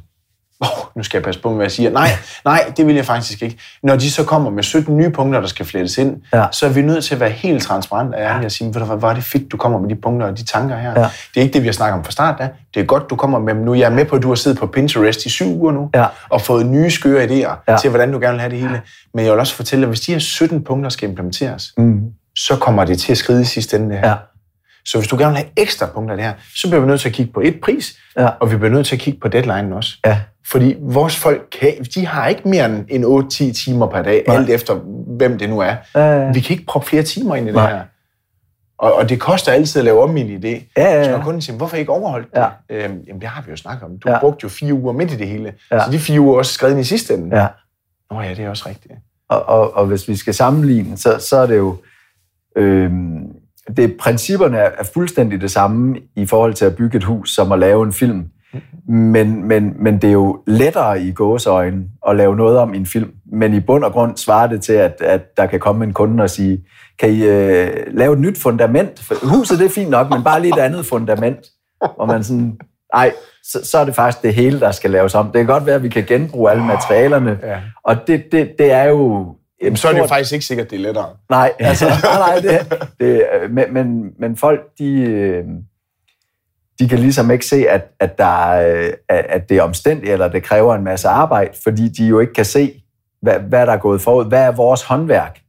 oh, nu skal jeg passe på med, hvad jeg siger. Nej, nej, det vil jeg faktisk ikke. Når de så kommer med 17 nye punkter, der skal flettes ind, Ja. så er vi nødt til at være helt transparent og ærlige og sige, hvad, hvor er det fedt, du kommer med de punkter og de tanker her. Ja. Det er ikke det, vi har snakket om fra start af. Det er godt, du kommer med dem nu. Jeg er med på, at du har siddet på Pinterest i syv uger nu, Ja. og fået nye skøre idéer Ja. til, hvordan du gerne vil have det hele. Men jeg vil også fortælle dig, hvis de her 17 punkter skal implementeres, mm, så kommer det til at skride i sidste ende. Det her. ja, Så hvis du gerne vil have ekstra punkter af det her, så bliver vi nødt til at kigge på et pris, ja, og vi bliver nødt til at kigge på deadline også. ja, Fordi vores folk, kan, de har ikke mere end en 8-10 timer per dag, Nej. alt efter hvem det nu er. ja, ja. Vi kan ikke proppe flere timer ind i det Nej. her. Og, og det koster altid at lave om i en idé. Ja, ja, Så ja. når kunden siger, hvorfor ikke overholdt det? Ja. Øhm, jamen, det har vi jo snakket om. Du Ja. brugte jo fire uger midt i det hele. Ja. Så de fire uger er også skrevet ind i sidste ende. ja. Nå ja, det er også rigtigt. Og, og, og hvis vi skal sammenligne, så, så er det jo... Øhm, det, principperne er, fuldstændig det samme i forhold til at bygge et hus, som at lave en film. Men, men, men det er jo lettere i gåseøjne at lave noget om i en film. Men i bund og grund svarer det til, at, at der kan komme en kunde og sige, kan I øh, lave et nyt fundament? For huset det er fint nok, men bare lige et andet fundament. Og man sådan, nej, så, så er det faktisk det hele, der skal laves om. Det kan godt være, at vi kan genbruge alle materialerne. Ja. Og det, det, det er jo... Jamen, så er det jo faktisk ikke sikkert, det er lettere. Nej, altså, nej, nej det, det, øh, men, men, men folk, de, øh, de kan ligesom ikke se, at, at, der, er, øh, at det er omstændigt, eller det kræver en masse arbejde, fordi de jo ikke kan se, hvad, hvad der er gået forud. Hvad er vores håndværk?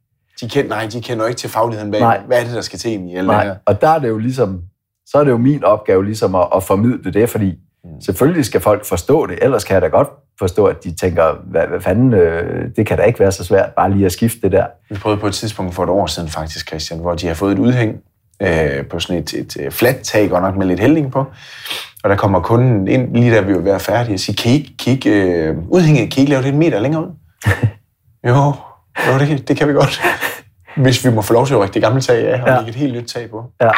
De kender, nej, de kender ikke til fagligheden bag. Nej. Hvad er det, der skal til egentlig i alt Nej, og der er det jo ligesom, så er det jo min opgave ligesom at, at formidle det, fordi. Selvfølgelig skal folk forstå det, ellers kan jeg da godt forstå, at de tænker, hvad, hvad fanden, øh, det kan da ikke være så svært bare lige at skifte det der. Vi prøvede på et tidspunkt for et år siden faktisk, Christian, hvor de har fået et udhæng øh, på sådan et, et, et fladt tag, godt nok med lidt hældning på. Og der kommer kunden ind, lige da vi var være færdige, og siger, kan I ikke kigge, øh, udhænget, kan I ikke lave det en meter længere ud? jo, jo det, det kan vi godt. Hvis vi må få lov til at rykke det gamle tag af, og Ja. lægge et helt nyt tag på. Ja. Nej,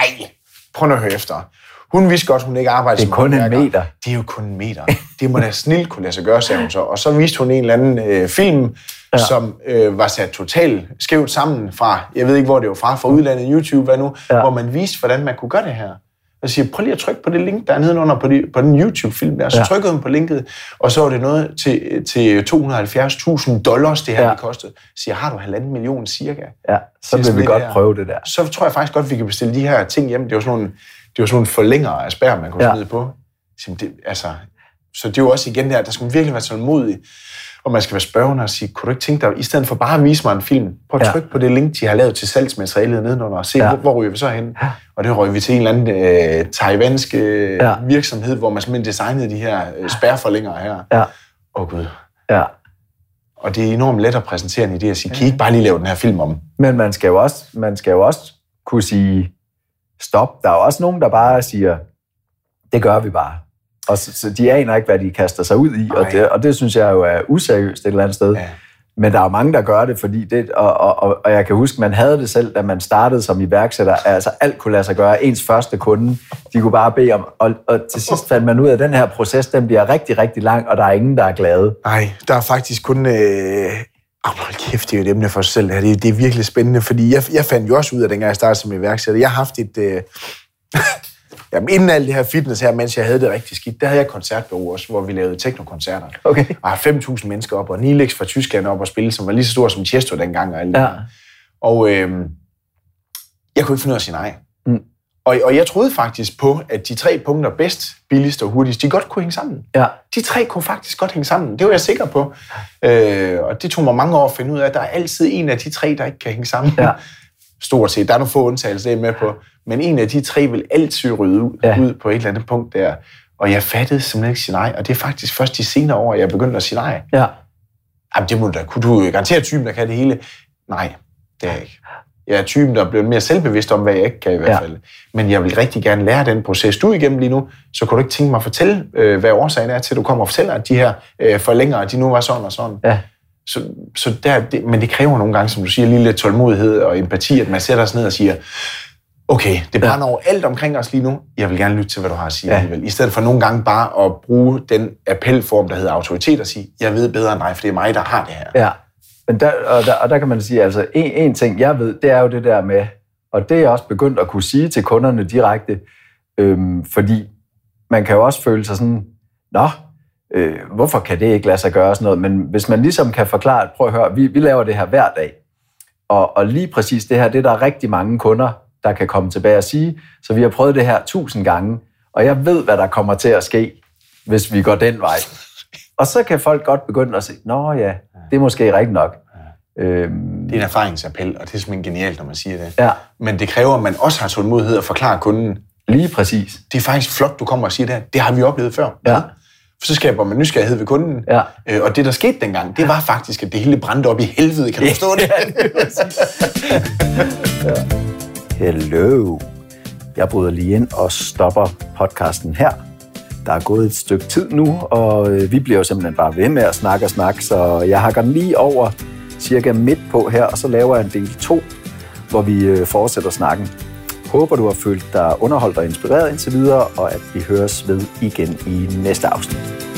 prøv nu at høre efter. Hun vidste godt, hun ikke arbejdede Det er kun en meter. Det er jo kun en meter. Det må da snilt kunne lade sig gøre, sagde hun så. Og så viste hun en eller anden øh, film, ja. som øh, var sat totalt skævt sammen fra, jeg ved ikke, hvor det var fra, fra udlandet, YouTube, hvad nu, ja. Hvor man viste, hvordan man kunne gøre det her. Og siger, prøv lige at trykke på det link, der er nedenunder på, de, på den YouTube-film der. Så ja. Trykkede hun på linket, og så var det noget til, til 270.000 dollars, det her ja. Det kostede. Siger, har du halvanden million cirka? Ja, så vil vi godt her. prøve det der. så tror jeg faktisk godt, vi kan bestille de her ting hjem. Det var sådan nogle, det var sådan nogle forlængere af spær, man kunne ja. Smide på. Så det, altså, så det er jo også igen der, der skal man virkelig være tålmodig. Og man skal være spørgende og sige, kunne du ikke tænke dig, i stedet for bare at vise mig en film, prøv at Ja. trykke på det link, de har lavet til salgsmaterialet nedenunder, og se, ja. Hvor, hvor ryger vi så hen? Og det røg vi til en eller anden øh, taiwansk øh, ja. Ja. virksomhed, hvor man simpelthen designede de her øh, spærforlængere her. Åh Ja, oh, gud. ja. Og det er enormt let at præsentere en idé og sige, kan I ikke bare lige lave den her film om? Men man skal, jo også, man skal jo også kunne sige stop. Der er også nogen, der bare siger, det gør vi bare. Og så, så de aner ikke, hvad de kaster sig ud i, og det, og det synes jeg jo er useriøst et eller andet sted. Ja. Men der er jo mange, der gør det, fordi det, og, og, og, og jeg kan huske, man havde det selv, da man startede som iværksætter, altså alt kunne lade sig gøre. Ens første kunde, de kunne bare bede om, og, og til sidst fandt man ud af, at den her proces, den bliver rigtig, rigtig lang, og der er ingen, der er glade. Nej, der er faktisk kun... Øh... Oh, hold kæft, det er jo et emne for sig selv. Det, det, er, virkelig spændende, fordi jeg, jeg fandt jo også ud af, dengang jeg startede som iværksætter, jeg har haft et... Øh... Jamen, inden alt det her fitness her, mens jeg havde det rigtig skidt, der havde jeg koncertbureau også, hvor vi lavede teknokoncerter. Okay. Og har 5.000 mennesker op, og Nilex fra Tyskland op og spille, som var lige så stor som Chesto dengang. Og, alt det Ja. og øh... jeg kunne ikke finde ud af at sige nej. Og, og jeg troede faktisk på, at de tre punkter bedst, billigst og hurtigst, de godt kunne hænge sammen. Ja, De tre kunne faktisk godt hænge sammen. Det var jeg sikker på. Øh, og det tog mig mange år at finde ud af, at der er altid en af de tre, der ikke kan hænge sammen. Ja. Stort set. Der er nogle få undtagelser, det er med på. Men en af de tre vil altid rydde ud, ja. ud på et eller andet punkt der. Og jeg fattede simpelthen ikke sige nej. Og det er faktisk først de senere år, jeg begyndte at sige nej. ja. Jamen, det må du da. Kunne du garantere typen, der kan det hele? Nej, det er jeg ikke. Jeg er typen, der er blevet mere selvbevidst om, hvad jeg ikke kan i hvert Ja. fald. Men jeg vil rigtig gerne lære den proces, du er igennem lige nu. Så kunne du ikke tænke mig at fortælle, øh, hvad årsagen er til, at du kommer og fortæller, at de her øh, forlængere, de nu var sådan og sådan. Ja. Så, så der, det, men det kræver nogle gange, som du siger, lige lidt tålmodighed og empati, at man sætter sig ned og siger, okay, det brænder over alt omkring os lige nu. Jeg vil gerne lytte til, hvad du har at sige Ja. ja. alligevel. I stedet for nogle gange bare at bruge den appelform, der hedder autoritet, og sige, jeg ved bedre end dig, for det er mig, der har det her. Ja, men der, og, der, og der kan man sige, altså en, en ting, jeg ved, det er jo det der med, og det er jeg også begyndt at kunne sige til kunderne direkte, øhm, fordi man kan jo også føle sig sådan, nå, øh, hvorfor kan det ikke lade sig gøre sådan noget? Men hvis man ligesom kan forklare, prøv at høre, vi, vi laver det her hver dag, og, og lige præcis det her, det er der rigtig mange kunder, der kan komme tilbage og sige, så vi har prøvet det her tusind gange, og jeg ved, hvad der kommer til at ske, hvis vi går den vej. Og så kan folk godt begynde at sige, nå ja, det er måske rigtigt nok. Øhm, Det er en erfaringsappel, og det er simpelthen genialt, når man siger det. ja, Men det kræver, at man også har tålmodighed at forklare kunden, lige præcis. det er faktisk flot, du kommer og siger det. Det har vi oplevet før. Ja. For så skaber man nysgerrighed ved kunden. Ja. Øh, og det, der skete dengang, det var faktisk, at det hele brændte op i helvede. Kan du forstå det? Hello. Jeg bryder lige ind og stopper podcasten her. Der er gået et stykke tid nu, og øh, vi bliver jo simpelthen bare ved med at snakke og snakke, så jeg hakker den lige over cirka midt på her, og så laver jeg en del 2, hvor vi øh, fortsætter snakken. Håber, du har følt dig underholdt og inspireret indtil videre, og at vi høres ved igen i næste afsnit.